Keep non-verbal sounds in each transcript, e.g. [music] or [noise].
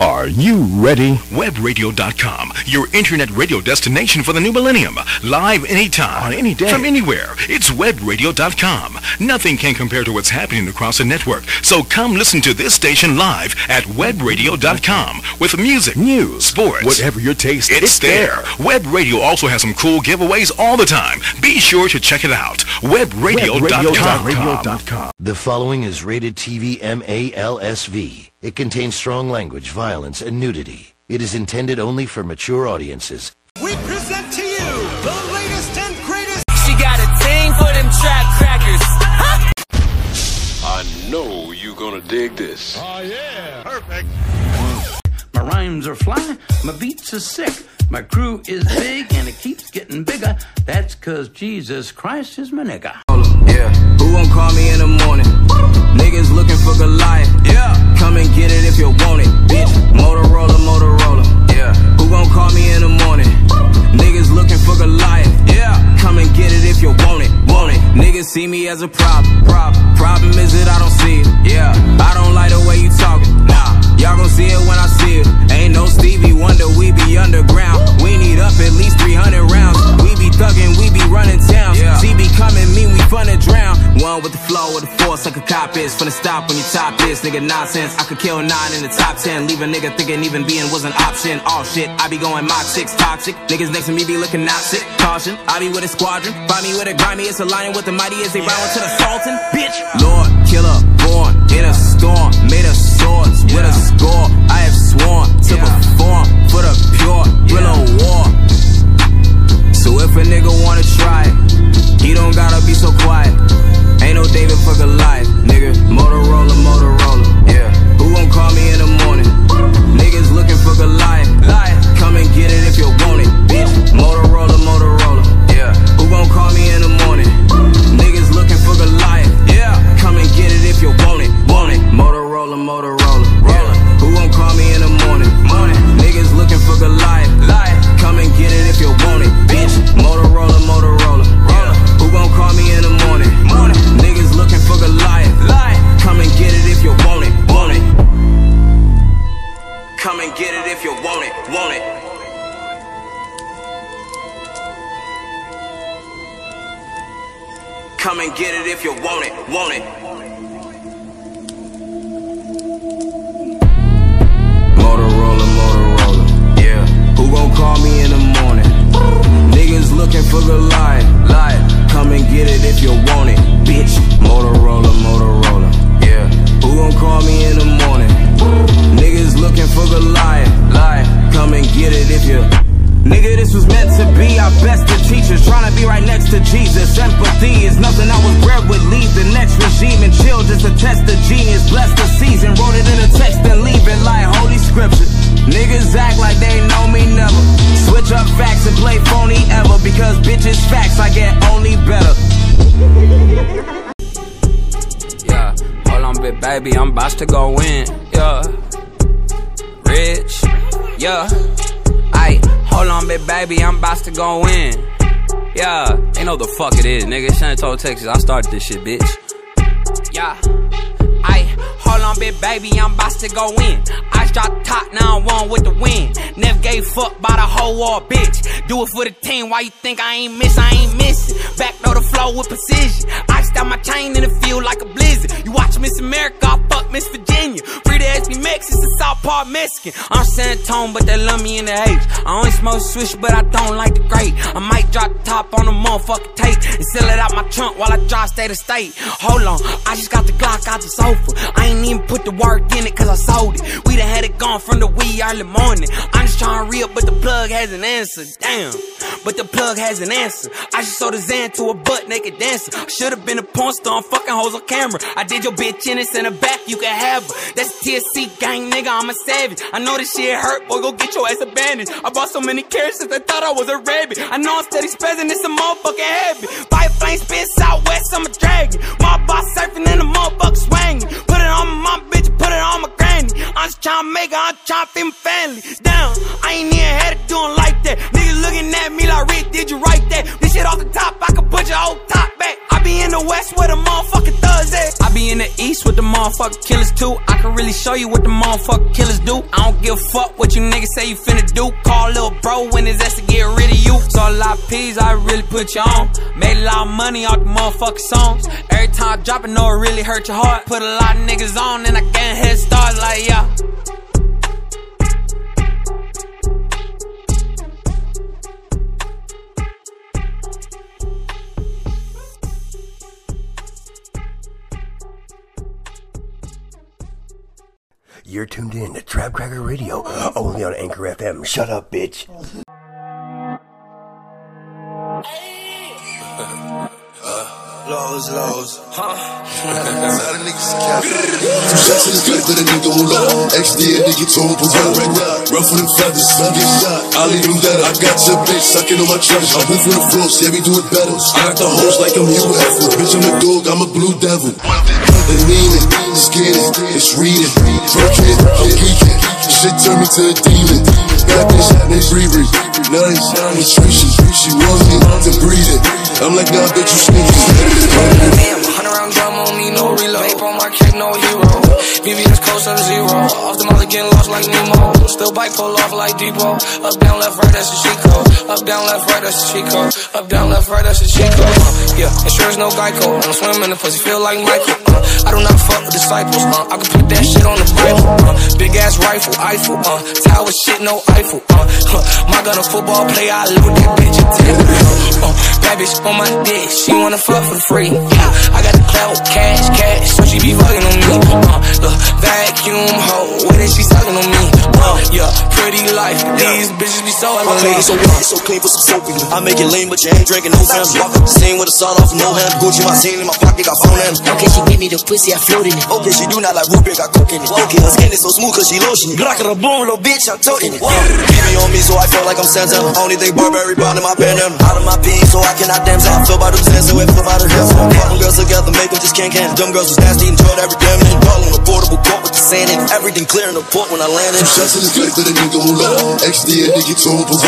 Are you ready? Webradio.com, your internet radio destination for the new millennium. Live anytime. On any day. From anywhere. It's Webradio.com. Nothing can compare to what's happening across the network. So come listen to this station live at Webradio.com with music, News, sports, whatever your taste, It's, there. Web Radio also has some cool giveaways all the time. Be sure to check it out. Webradio.com. Webradio.com. The following is rated TV MALSV. It contains strong language, violence, and nudity. It is intended only for mature audiences. We present to you the latest and greatest. She got a ting for them trap crackers. Huh? I know you gonna dig this. Ah yeah, perfect. My rhymes are fly, my beats are sick. My crew is big and it keeps getting bigger. That's cause Jesus Christ is my nigga. Yeah, who won't call me in the morning? Niggas looking for Goliath. Yeah, come and get it if you want it, bitch. Motorola, Motorola. Yeah, who gon' call me in the morning? Niggas looking for Goliath. Yeah, come and get it if you want it, want it. Niggas see me as a problem. Problem, problem is that I don't see it. Yeah, I don't like the way you talking. Nah, y'all gon' see it when I see it. Ain't no Stevie Wonder, we be underground. We need up at least 300 rounds. We be thuggin', we be running towns. See be coming, mean we fun to drown. One with the flow, with the force, like a cop is. Finna stop when you top this, nigga nonsense. I could kill nine in the top ten. Leave a nigga thinking even being was an option. All shit, I be going my chicks toxic. Niggas next to me be looking out sick. Caution, I be with a squadron. Find me with a grimy, it's aligning with the mighty as they ride to the Sultan. Bitch, Lord, killer, born in a storm. Made of swords with a score. I have sworn to perform for the pure will of war. So if a nigga wanna try it, he don't gotta be so quiet. Ain't no David for Goliath, nigga. Motorola, Motorola, you to go in. Yeah, rich. Yeah, I hold on, bit baby, I'm about to go in. Yeah, they know the fuck it is, nigga. San Texas. I started this shit, bitch. Yeah, hold on, bit baby, I'm about to go in. I shot top, now I'm one with the win. Never gave fuck by the whole war, bitch. Do it for the team. Why you think I ain't miss? I ain't missing. Back throw the flow with precision. I style my chain in the field like a blizzard. You watch Miss America, I fuck Miss Virginia. Free to it's a South Park Mexican. I'm San Antonio, but they love me in the H. I only smoke swish, but I don't like the grape. I might drop the top on the motherfucking tape and sell it out my trunk while I drive state to state. Hold on, I just got the Glock out the sofa. I ain't even put the work in it cause I sold it. We done had it gone from the wee early morning. I'm just trying to re but the plug has an answer. Damn, but the plug has an answer. I just sold a Zan to a butt naked dancer. Should've been a porn star, fucking hoes on camera. I did your bitch in it, in the back, you can have her. That's TSC gang, nigga, I'm a savage. I know this shit hurt, boy, go get your ass abandoned. I bought so many carrots since I thought I was a rabbit. I know I'm steady spazzing, it's a motherfucking habit. Fire flame spin southwest, I'm a dragon. My boss surfing and the motherfucker swanging. Put it on my bitch, put it on my granny. I'm just trying to make it, I'm trying to feed my family. Down, I ain't even had to doing like that. Niggas looking at me like, Rick, did you write that? This shit off the top, I can put your whole top back. I be in the west where the motherfucking thugs I be in the east with the motherfucking killers too. I can really show you what the motherfucking killers do. I don't give a fuck what you niggas say you finna do. Call little bro when his ass to get rid of you. So a lot of P's, I really put you on. Made a lot of money off the motherfucking songs. Every time I drop it, know it really hurt your heart. Put a lot of niggas on and I can't head start like yeah. You're tuned in to Trap Cracker Radio, only on Anchor FM. Shut up, bitch. [laughs] [laughs] Lows, lows, huh? Of niggas cap. Two shots in the gut, but a nigga hold on. XD, a nigga told him right Ruffle them feathers, get shot. I leave them dead. I got your bitch sucking on my treasure. I'm moving the floor, yeah, we do it better. I got the hoes like I'm Hugh Hefner. Bitch, I'm a dog, I'm a blue devil. The meaning, just get it, it's reading. Work it, I'm geeking. Shit turned me to a demon. Bad bitch, named Riri. Nice, free, she, wants me to breathe it. I'm like, nah, bitch, you sneaky. Damn, 100 round drum on me, no reload. Vape on my cake, no hero. VVS code sub zero. Off the mother getting lost like Nemo. Still bike pull off like Depot. Up, down, left, right, that's a code. Up, down, left, right, that's a code. Up, down, left, right, that's a code. Uh, yeah, insurance no Geico. I'm swimming in the pussy, feel like Michael. Uh, I do not fuck with disciples. Uh, I can put that shit on the Bible. Uh, big ass rifle, Eiffel. Uh, tower shit, no Eiffel. Uh, huh, my gun a football player, I load that bitch at 10. Uh, bad bitch on my dick, she wanna fuck for free. Yeah, I got the clout, cash, cash, so she be fucking on me. Uh, the vacuum hoe, when is she sucking on me? Uh, yeah, pretty life, these bitches be so My lady so white, so clean, put some soap in. I make it lean, but you ain't drinking no fam. Walk up the scene with a sawed off, no hand. Gucci my scene in my pocket, got phone in. Okay, she give me the pussy, I float in it. Okay, she do not like Rubik, got coke in it. Okay, her skin is so smooth, cause she lotion it. Rock a boom, little bitch, I'm toting it. me on me, so I feel like I'm Santa. Only thing Burberry bought in my pandem. Out of my pee, so I cannot dance. I feel by them sands, so it feel by the hills. Fuck girls together, make them just can't can. Dumb girls was nasty, enjoyed every damn minute. Ball on a portable court with the sand in. Everything clear in the port when I landed. Two Shots in the gut, but a nigga hold on. XD, a nigga told him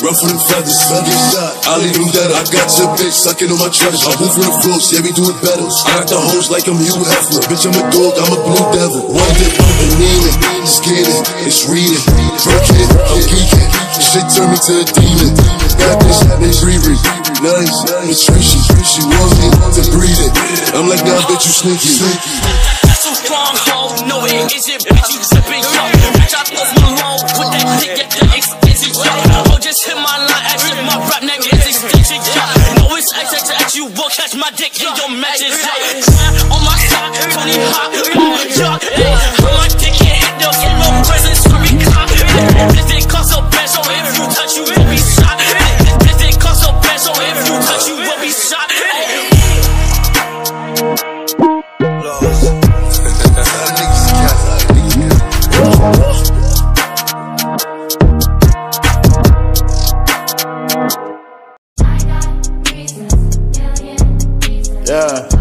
Ruffle them feathers, some get shot. I leave them dead. I got your bitch sucking on my treasure. I'm moving the floor, yeah, we do it better. I got the hoes like I'm Hugh Hefner. Bitch, I'm a dog, I'm a blue devil. One dip, and mean it. Just get it, it's reading. It, I'm geeking. Shit turned me to a demon. Bad bitch, named Riri. Nice, it's she, she wants me to breathe it. I'm like, nah, bitch, you sneaky. That's a stronghold, no it isn't, bitch, you tripping, yo. Bitch, I thought you alone with that dick at the expensive, yo. Oh, just hit my line, if my rap name is extension, yo. No, it's XXX, you will catch my dick in your matches, yo. On my side, Tony Hawk, yo, hey. On my dick, hit no, get no presents, sorry, cop. This dick cost so bad, so if you touch, you will be shot. Yeah.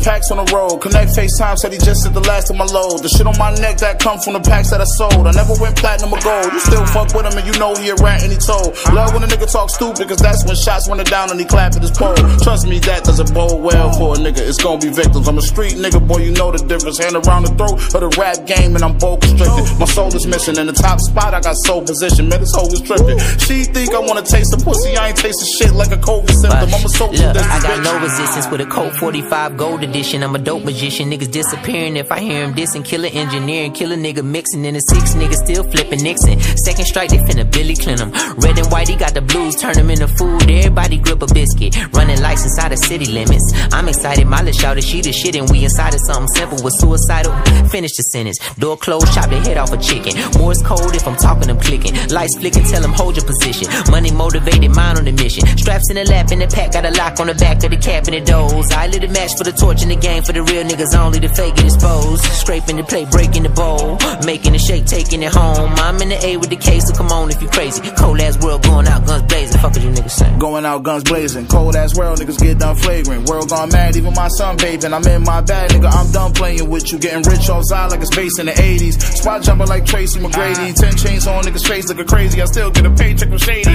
Packs on the road. Connect FaceTime said he just did the last of my load. The shit on my neck that come from the packs that I sold. I never went platinum or gold. You still fuck with him and you know he a rat and he told. Love when a nigga talk stupid, cause that's when shots went down and he clapped at his pole. Trust me, that doesn't bode well for a nigga. It's gonna be victims. I'm a street nigga, boy, you know the difference. Hand around the throat of the rap game and I'm bold constricted. My soul is missing. In the top spot, I got soul position. Man, this hoe is tripping. She think I wanna taste the pussy. I ain't tasting shit like a COVID symptom. I'm a soul Look, I got no resistance with a Colt 45 gold edition. I'm a dope magician. Niggas disappearing if I hear him dissing. Killer engineering, killer nigga mixing. And the six niggas still flipping Nixon. Second strike, they finna Billy Clinton. Red and white, he got the blues. Turn him into food. Everybody grip a biscuit. Running business inside the city limits. I'm excited, my little shout she the shit, and we inside of something simple with suicidal. Finish the sentence. Door closed, chop the head off a chicken. Morse code if I'm talking, I'm clicking. Lights flicking, tell them hold your position. Money motivated, mind on the mission. Straps in the lap, in the pack, got a lock on the back of the cabinet doors. I lit a match for the torch in the game for the real niggas only. The fake get exposed. Scraping the plate, breaking the bowl. Making the shake, taking it home. I'm in the A with the K, so come on if you crazy. Cold ass world going out, guns blazing. Fuck what you niggas saying. Going out, guns blazing. Cold ass world, niggas get done flagrant. World gone mad, even my son bathing. I'm in my bag, nigga. I'm done playing with you. Getting rich off side like it's based in the 80s. Spot jumping like Tracy McGrady. Ah. Ten chains on niggas' face looking crazy. I still get a paycheck from Shady. [laughs]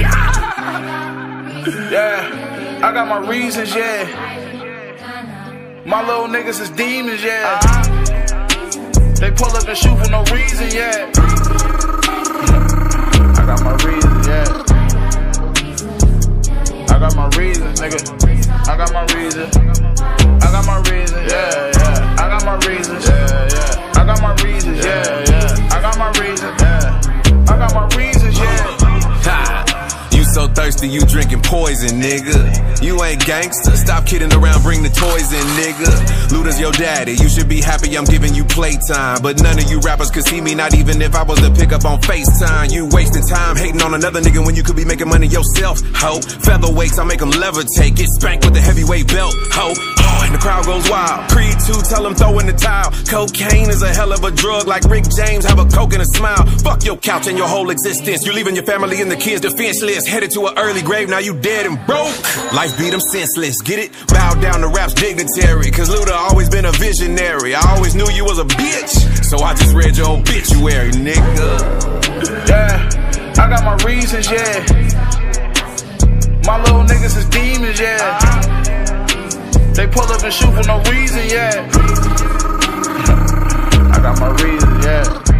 yeah, I got my reasons, yeah. My little niggas is demons, yeah. Uh-huh. They pull up and shoot for no reason, yeah. I got my reasons, yeah. I got my reasons, nigga. I got my reasons. I got my reasons, yeah, yeah. I got my reasons, yeah, yeah. I got my reasons, yeah, yeah. I got my reasons, yeah. I got my reasons, yeah. You so thirsty, you drinking poison, nigga. You ain't gangster. Stop kidding around, bring the toys in, nigga. Luda's your daddy. You should be happy I'm giving you playtime. But none of you rappers could see me, not even if I was to pick up on FaceTime. You wasting time hating on another nigga when you could be making money yourself, ho. Featherweights, I make them levitate. Get spanked with a heavyweight belt, ho. Oh, and the crowd goes wild. Creed 2, tell them throw in the towel. Cocaine is a hell of a drug, like Rick James, have a coke and a smile. Fuck your couch and your whole existence. You're leaving your family and the kids defenseless. Headed to an early grave, now you dead and broke. Life beat them senseless, get it? Bow down to rap's dignitary, cause Luda always been a visionary. I always knew you was a bitch, so I just read your obituary, nigga. Yeah, I got my reasons, yeah. My little niggas is demons, yeah. They pull up and shoot for no reason, yeah. I got my reasons, yeah.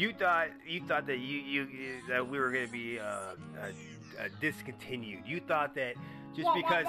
You thought you thought that you you that we were gonna be uh, uh, uh, discontinued. You thought that just because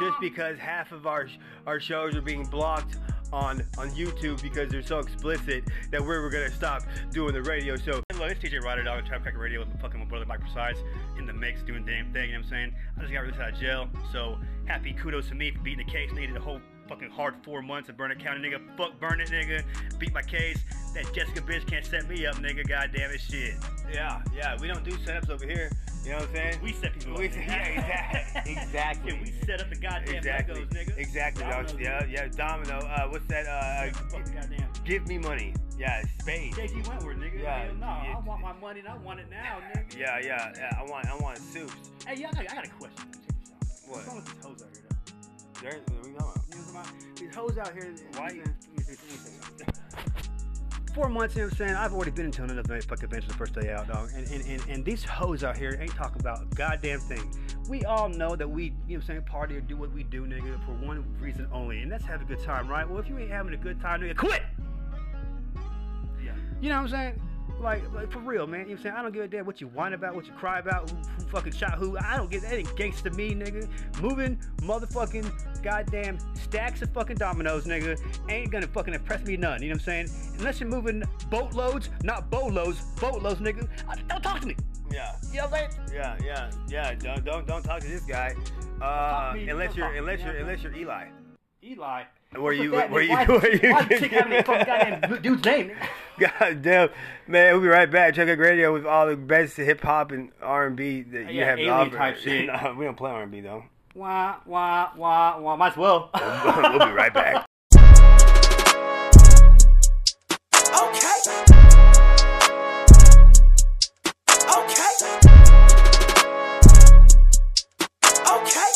just because half of our our shows are being blocked on on YouTube because they're so explicit that we were gonna stop doing the radio show. Hello, it's TJ Ryder Dog, Trap Cracker Radio with my fucking my brother Mike Precise in the mix doing the damn thing, you know what I'm saying? I just got released out of jail, so happy kudos to me for beating the case. Needed a whole fucking hard four months in Burnett County, nigga. Fuck burn it, nigga. Beat my case. That Jessica bitch can't set me up, nigga. God damn it, shit. Yeah, yeah, we don't do setups over here. You know what I'm saying? We set people We- [laughs] up. yeah, exactly. [laughs] exactly. Yeah, we set up the goddamn exactly. Legos, nigga. Exactly, dog. Dominoes. Yeah, yeah, Domino. Uh, what's that? Uh, Fuck, goddamn. give me money. Yeah, spade. JG Wentworth, nigga. Yeah, no, yeah. I want my money and I want it now, nigga. Yeah, yeah, yeah. I want, I want soups. Hey, yeah, I got, I got a question. What? What's wrong with these hoes out here, There, what are we talking about? You know what I'm talking about? These hoes out here. Why? you know, let me see, let me see something. Four months, you know what I'm saying? I've already been into another fucking bench the first day out, dog. And, and, and, and these hoes out here ain't talking about a goddamn thing. We all know that we, you know what I'm saying, party or do what we do, nigga, for one reason only, and that's have a good time, right? Well, if you ain't having a good time, nigga, quit! Yeah. You know what I'm saying? Like, like for real, man. You know what I'm saying? I don't give a damn what you whine about, what you cry about, who, who fucking shot who. I don't get that. ain't gangsta me, nigga. Moving motherfucking goddamn stacks of fucking dominoes, nigga, ain't gonna fucking impress me none. You know what I'm saying? Unless you're moving boatloads, not boatloads, boatloads, nigga. Uh, Don't talk to me. Yeah. You know what I'm saying? Yeah, yeah, yeah. Don't don't don't talk to this guy. Uh, to unless you're talk to me, unless you're unless you're Eli. Eli. Where you with where you Why- [laughs] where you why the having a goddamn dude's name? [laughs] God damn, man, we'll be right back. Check out radio with all the best hip hop and R and B that you Yeah, have to alien offer. type shit. [laughs] No, we don't play R and B though. Wah, wah, wah, wah. Might as well. we'll be right back. Okay. Okay. Okay.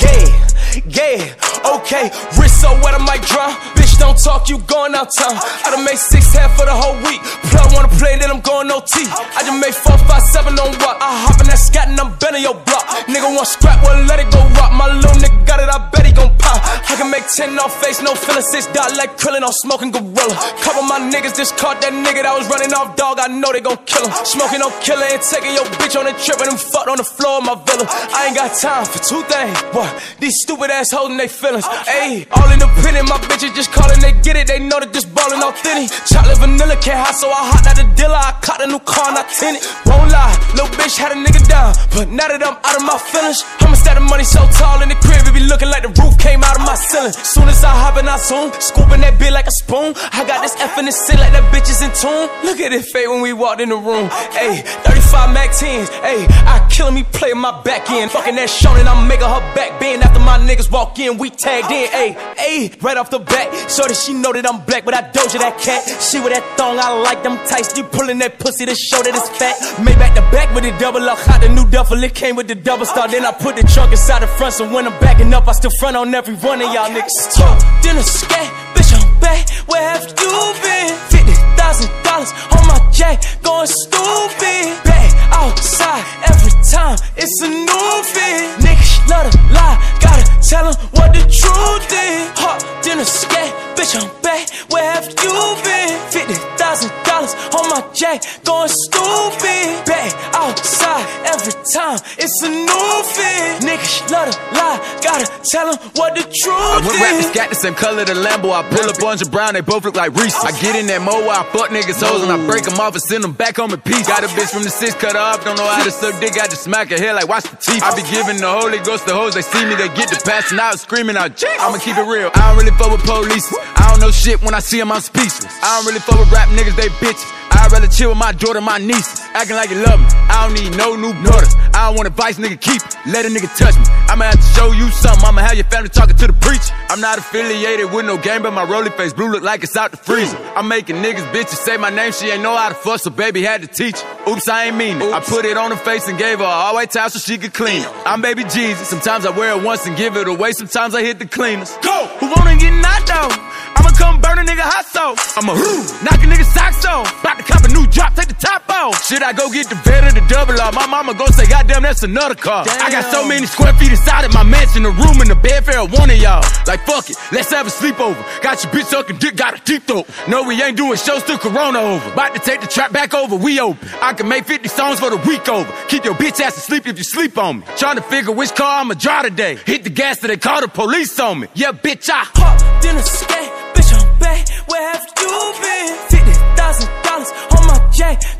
Yeah, yeah, okay. Wrist so wet, I might drown. Bitch, don't talk, you going out town. I done made six half for the whole week. Plug wanna play, then I'm going OT. I just made four, five, seven on what? I hop in that scat and I'm bending your block. Nigga want scrap, well let it go rock. My little nigga got it, I bet he gon' pop. I can make 10 off face, no feeling. Six dot like krillin on smoking gorilla. Couple my niggas just caught that nigga that was running off dog. I know they gon' kill him. Smoking no killer and taking your bitch on a trip and them fucked on the floor of my villa. I ain't got time for two things. What? These stupid ass holding they feelings. Ayy, all independent. My bitches just calling, they get it. They know that this ballin' authentic. Chocolate vanilla can't hot, so I hot out the dealer. I caught a new car, not tinted. Won't lie, little bitch had a nigga down. But now that I'm out of my feelings, I'ma stack the money so tall in the crib, it be looking like the roof came out of my ceiling. Soon as I hop in, I zoom, scooping that bit like a spoon. I got this F in the sit like that bitch is in tune. Look at it fade when we walked in the room. Ayy, 35 Mac 10s. Ayy, I killing me playing my back end. Fucking that Shonen, I'm making her back bend. After my niggas walk in, we tagged in. Ayy, ayy, right off the bat. So that she know that I'm black, but I doja that cat. She with that thong, I like them tights. You pulling that pussy to show that it's fat. Made back to back with the double up. Hot the new duffel, it came with the double star. Then I put the trunk inside the front, so when I'm backing up, I still front on every one of y'all niggas. Talk, dinner, scat, bitch, I'm back. Where have you been? Fifty thousand dollars on my jack, going stupid. Back outside every time, it's a new fit. Niggas love to lie, gotta tell 'em what the truth is. Hot dinner, scat, bitch, I'm back. Where have you been? Fifty thousand dollars on my jack, going stupid. Back outside every time, it's a new fit. Niggas love to lie, gotta tell 'em what the uh, truth I went rapping is. scat the same color the Lambo. I pull up orange and brown, they both look like Reese. I get in that mo I fuck niggas hoes and I break them off and send them back home in peace. Got a bitch from the six cut off, don't know how to suck dick, I just smack her hair like watch the teeth. I be giving the Holy Ghost to hoes, they see me, they get the passing out, screaming out, Jeez. I'ma keep it real. I don't really fuck with police. I don't know shit when I see them, I'm speechless. I don't really fuck with rap niggas, they bitches. I'd rather chill with my daughter, my niece. Acting like you love me. I don't need no new daughters. I don't want advice, nigga, keep it. Let a nigga touch me. I'ma have to show you something. I'ma have your family talking to the preacher. I'm not affiliated with no game, but my rolling face blue look like it's out the freezer. I'm making niggas bitches say my name. She ain't know how to fuss, so baby had to teach her. Oops, I ain't mean it. I put it on her face and gave her a all white towel so she could clean it. I'm baby Jesus. Sometimes I wear it once and give it away. Sometimes I hit the cleaners. Go! Who wanna get knocked out? I'ma come burn a nigga hot sauce. I'ma knock a nigga socks off. About to cop a new drop, take the top off. Should I go get the bed or the double R? My mama gon' say, goddamn, that's another car. I got so many square feet inside of my mansion, the room and the bed for one of y'all. Like fuck it, let's have a sleepover. Got your bitch sucking dick, got a deep throat. No, we ain't doing shows till Corona over. About to take the trap back over, we open. I can make 50 songs for the week over. Keep your bitch ass asleep if you sleep on me. Trying to figure which car I'ma drive today. Hit the gas till they call the police on me. Yeah, bitch, I Hot dinner, scat, bitch, I'm back. Where have you been? Fifty thousand dollars on my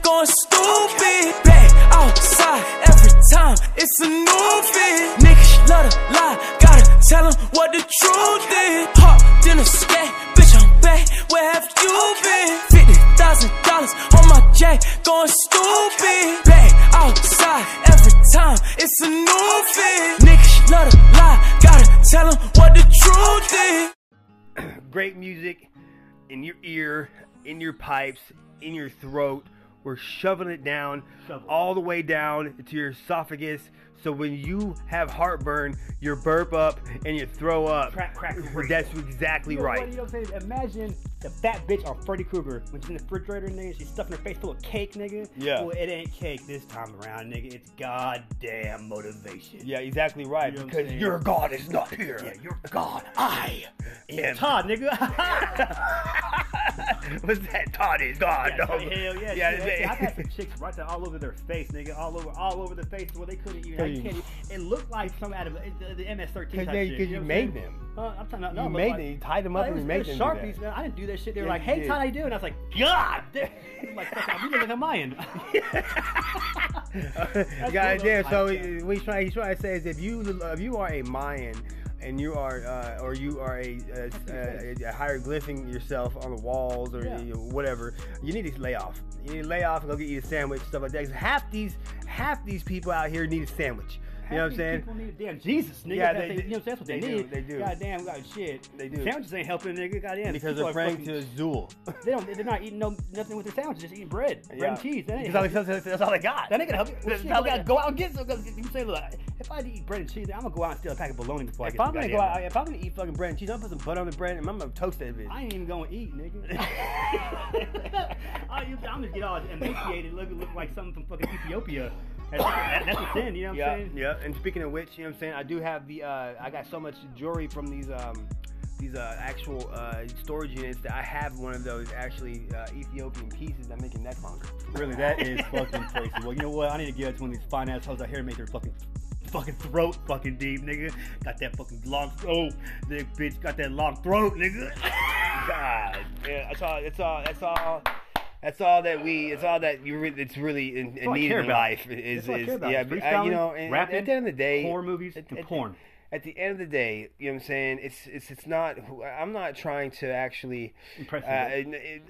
going stupid. Back outside every time, it's a new fit. Niggas love to lie, gotta tell 'em what the truth is. Dinner, scat, bitch, I'm back. Where have you been? Fifty thousand dollars on my going stupid. Back outside every time, it's a new fit. Niggas love to lie, gotta tell 'em what the truth is. Great music in your ear, in your pipes, in your throat. We're shoving it down all the way down to your esophagus. So when you have heartburn, you burp up and you throw up. Crack, crack. That's exactly You know what, right. you know what I'm saying? Imagine the fat bitch on Freddy Krueger when she's in the refrigerator, nigga. She's stuffing her face full of cake, nigga. Yeah. Well, it ain't cake this time around, nigga. It's goddamn motivation. Yeah, exactly right. You know because your God is not here. Yeah, your [laughs] God, I am. Todd, nigga. [laughs] [laughs] What's that? Todd is God. Yeah, dog. hell yeah, Yeah, shit. man. I've had some chicks right there all over their face, nigga, all over, all over the face, where they couldn't even. Cause You you- can't even it looked like some out of the, the MS-13 Because type they- shit. 'cause you, you know what made them. Uh, I'm talking about, no, You made looked them. You tied them up it and was- made them do Sharpies, man. I didn't do that shit. They were Yeah, like, "Hey. Todd, how you doing?" I was like, "God, damn." I'm like, fuck, we look like a Mayan. God damn. So Like, yeah. what he's trying, to say is if you if you are a Mayan and you are uh, or you are a, a, a, a hieroglyphing yourself on the walls or Yeah. you whatever, you need to lay off. You need to lay off and go get you a sandwich stuff like that. half these half these people out here need a sandwich. You know what I'm saying? People need damn Jesus, nigga. Yeah, they- they, you know that's what they, they do, need. they do. Goddamn, God, shit. They do. Sandwiches ain't helping, nigga. Goddamn. Because they're praying to Azul. [laughs] They don't. They're not eating no nothing with their sandwiches. Just eating bread, bread Yeah. and cheese. That ain't That's all, that's, that's all they got. That ain't gonna help you. [laughs] Well, That's shit, all they gotta got. go out and get some. Cause you say, look, If I had to eat bread and cheese, I'm gonna go out and steal a pack of bologna before I If get I'm gonna go out, if I'm gonna eat fucking bread and cheese, I'm gonna put some butter on the bread and I'm gonna toast that bitch. I ain't even gonna eat, nigga. [laughs] I, I'm gonna get all emaciated, look look like something from fucking Ethiopia. That's, that, that's a sin, you know what yeah, I'm saying? Yeah, and speaking of which, you know what I'm saying? I do have the, uh, I got so much jewelry from these, um, these uh, actual uh, storage units that I have one of those actually uh, Ethiopian pieces that make a neck longer. Really, that is fucking crazy. Well, you know what? I need to get it to one of these fine ass hoes out here and make their fucking fucking throat fucking deep, nigga. Got that fucking long throat. That bitch got that long throat, nigga. [laughs] God, yeah, that's all. That's all. That's all. That's all that we. It's all that you. Re- it's really in, in need in life. Is, That's all I is yeah, is but, uh, freestyling, you know, and rapping, at the end of the day, horror movies, at, and at- porn. At the end of the day, you know what I'm saying? It's it's it's not. I'm not trying to actually. Impress uh, it-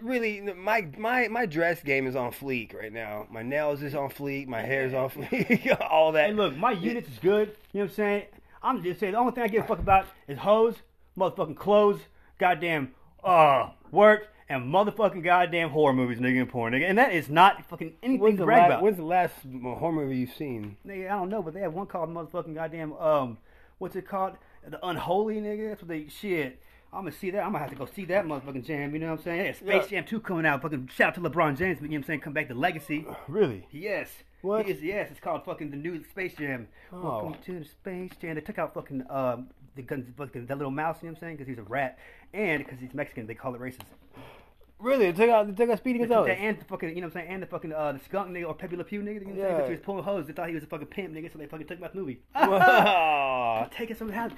really, my my my dress game is on fleek right now. My nails is on fleek. My hair is on fleek. [laughs] all that. Hey, look, my units is good. You know what I'm saying? I'm just saying the only thing I give a fuck about is hoes, motherfucking clothes, goddamn uh work, and motherfucking goddamn horror movies, nigga, and porn, nigga. And that is not fucking anything When's to brag la- about. when's the last horror movie you've seen? Nigga, I don't know, but they have one called motherfucking goddamn um, what's it called? The Unholy, nigga. That's what they shit. I'm gonna see that. I'm gonna have to go see that motherfucking jam. You know what I'm saying? Yeah, Space Yeah. Jam 2 coming out. Fucking shout out to LeBron James. You know what I'm saying? Come back to Legacy. [sighs] Really? Yes. What? He yes, it's called fucking the new Space Jam. Oh. Welcome to the Space Jam. They took out fucking um the guns, fucking that little mouse. You know what I'm saying? Because he's a rat, and because he's Mexican, they call it racist. Really? They took out they took out Speedy They took that and the fucking you know what I'm saying, and the fucking uh, the skunk nigga or Pepe Le Pew nigga, you know what I'm saying? Yeah. Because he was pulling hoes. They thought he was a fucking pimp nigga, so they fucking took him out the movie. Wow. Taking some out.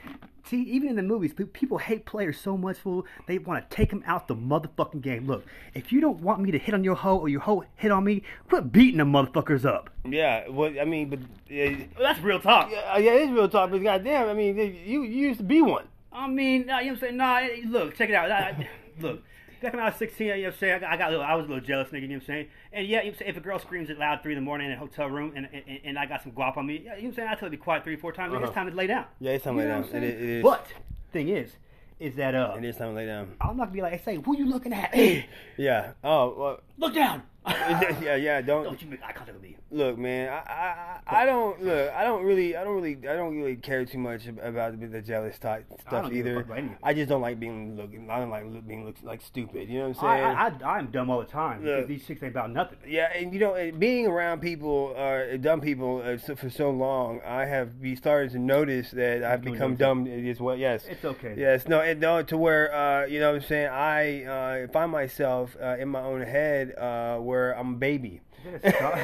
See, even in the movies, people hate players so much, fool. They want to take them out the motherfucking game. Look, if you don't want me to hit on your hoe or your hoe hit on me, quit beating the motherfuckers up. Yeah, well, I mean, but uh, That's real talk. yeah, yeah, it is real talk. But goddamn, I mean, you you used to be one. I mean, nah, you know what I'm saying? Nah, look, check it out. I- look, back when I was 16, you know what I'm saying? I got, I got a little, I was a little jealous, nigga, you know what I'm saying? And yeah, you know what I'm saying? if a girl screams it loud three in the morning in a hotel room and, and, and I got some guap on me, yeah, you know what I'm saying? I tell her to be quiet three, four times. Uh-huh. It's time to lay down. Yeah, it's time to lay down. what It it is. But, thing is, is that, uh, It is time to lay down. I'm not gonna be like, hey, say, who you looking at? [clears throat] Yeah. Oh, well, Look down. Yeah, yeah. Don't Don't you make eye contact with me. look, man. I, I, I I don't look. I don't really, I don't really, I don't really care too much about the, the jealous type stuff a either. fuck about any of it. I just don't like being looking. I don't like look, being look, like stupid. You know what I'm saying? I, I, I'm dumb all the time because these chicks ain't about nothing. Yeah, and you know, being around people, uh, dumb people, uh, so, for so long, I have be started to notice that I've doing become dumb as well. Yes, It's okay. Yes, no, and no, to where uh, you know, what I'm saying I uh, find myself uh, in my own head uh, where I'm a baby. [laughs] yeah,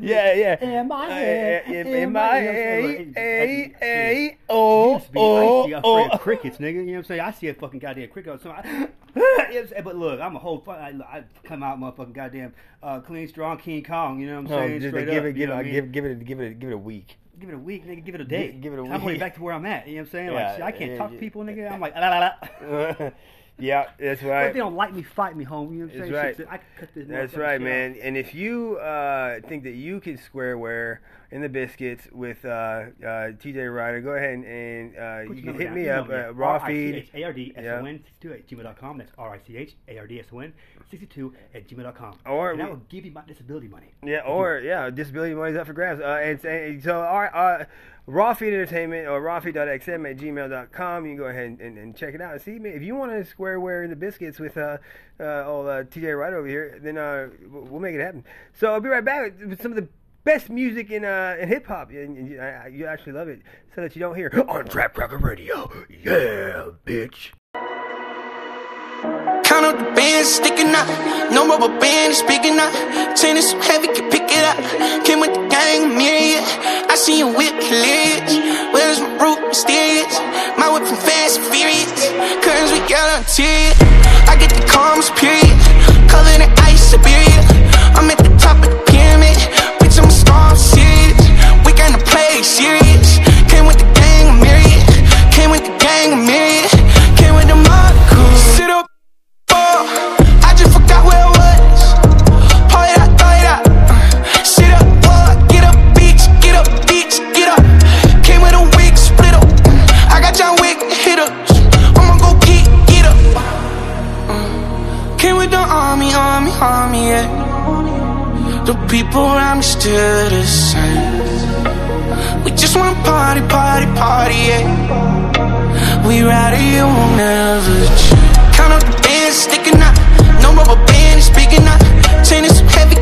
yeah. Hey, eh, oh, used to be, I used to be oh, afraid oh. of crickets, nigga. You know what I'm saying? I see a fucking goddamn cricket all the time. I, [laughs] [laughs] you know what I'm saying? but look, I'm a whole. fu- I, I come out, motherfucking goddamn uh, clean, strong King Kong. You know what I'm No, saying? just Straight give up, it, you give know it, what I mean? give, give it, give it, give it a week. Give it a week, nigga. Give it a day. Give- give it a I'm week. back to where I'm at. You know what I'm saying? Like, Yeah, shit, I can't yeah, talk yeah. to people, nigga. I'm like, la la la. Yeah, that's But right. if they don't like me, fight me, home. You know what I'm saying? right. Shit, I can cut this. That's right, man. And if you uh, think that you can squareware in the biscuits with uh, uh, TJ Ryder, go ahead and, and uh, you can hit number me down. up at raw feed. R-I-C-H-A-R-D-S-O-N 62 at gmail.com. That's R-I-C-H-A-R-D-S-O-N 62 at gmail.com. Or and I will give you my disability money. Yeah, or yeah, disability money's up for grabs. Uh, and, so our uh, feed entertainment or rawfeed.xm at gmail.com. You can go ahead and, and, and check it out see. If you want to squareware in the biscuits with uh, uh, old uh, TJ right over here, then uh, we'll make it happen. So I'll be right back with some of the best music in uh, in hip hop, and, you, you actually love it, so that you don't hear on Trap Cracker Radio. Yeah, bitch. Count up the bands sticking out. No rubber band is speaking out. Chain is so heavy, can pick it up. Came with the gang, myriad. I see you whip hilarious. Where's my root mysterious? My whip from fast and furious. Curtains with yellow interior. I get the calmest period. Covered in ice, Siberia. I'm at the top of the pyramid. Bitch, I'm a star, I'm serious. We gonna play serious. Came with the gang, myriad. Came with the gang, myriad. With the army, army, army, yeah. The people around me still the same. We just wanna party, party, party, yeah. We ride it, you won't never change. Count up the bands, sticking up. No rubber band speaking up. Chain is heavy,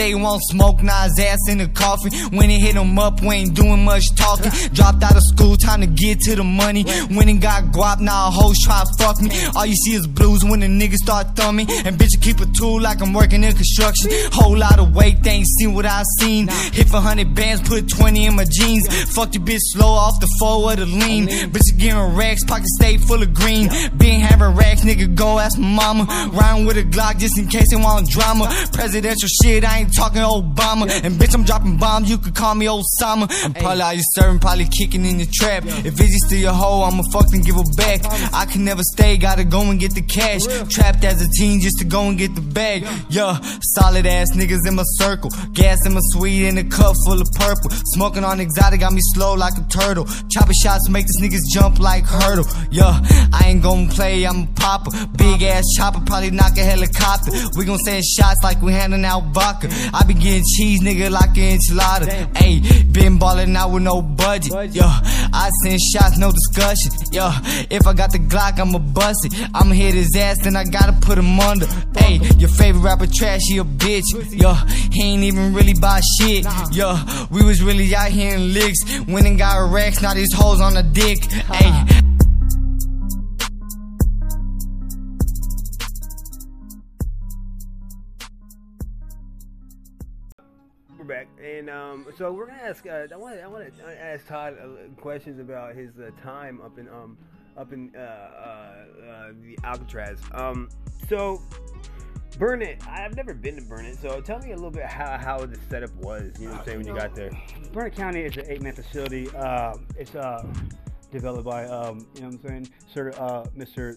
say he won't smoke, his ass in the coffin. When he hit him up, we ain't doing much talking. Dropped out of school, time to get to the money. When he got guap, now a hoes try to fuck me. All you see is blues when the niggas start thumbing. And bitch, keep a tool like I'm working in construction. Whole lot of weight, they ain't seen what I seen. Hit for 100 bands, put 20 in my jeans. Fuck your bitch slow off the four of the lean. Bitch, you getting racks, pocket stay full of green. Been having racks, nigga, go ask my mama. Round with a Glock just in case they want drama. Presidential shit, I ain't talking Obama. And bitch, I'm dropping bombs, you could call me Osama. I'm probably out you serving, probably kicking in the trap. If Izzy still your hoe, I'ma fuck and give her back. I can never stay, gotta go and get the cash. Trapped as a teen just to go and get the bag. Yeah, solid ass niggas in my circle. Gas in my sweet in a cup full of purple. Smoking on exotic, got me slow like a turtle. Chopping shots make these niggas jump like hurdle. Yeah, I ain't gonna play, I'm a popper. Big ass chopper, probably knock a helicopter. We gon' send shots like we handing out vodka. I be getting cheese, nigga, like an enchilada. Ayy, been ballin' out with no budget. Yo, I send shots, no discussion. Yo, if I got the Glock, I'ma bust it. I'ma hit his ass, then I gotta put him under. Hey, your favorite rapper trash, he a bitch. Yo, he ain't even really buy shit. Yo, we was really out here in licks. Went and got racks, now these hoes on the dick. Ayy. And um, so we're gonna ask. Uh, I want. I want to ask Todd uh, questions about his uh, time up in um, up in uh, uh, the Alcatraz. Um, so Burnett, I've never been to Burnett, so tell me a little bit how, how the setup was. You know what I'm saying when you got there. Burnett County is an eight-man facility. It's uh, developed by, um, you know what I'm saying, Sir Mr.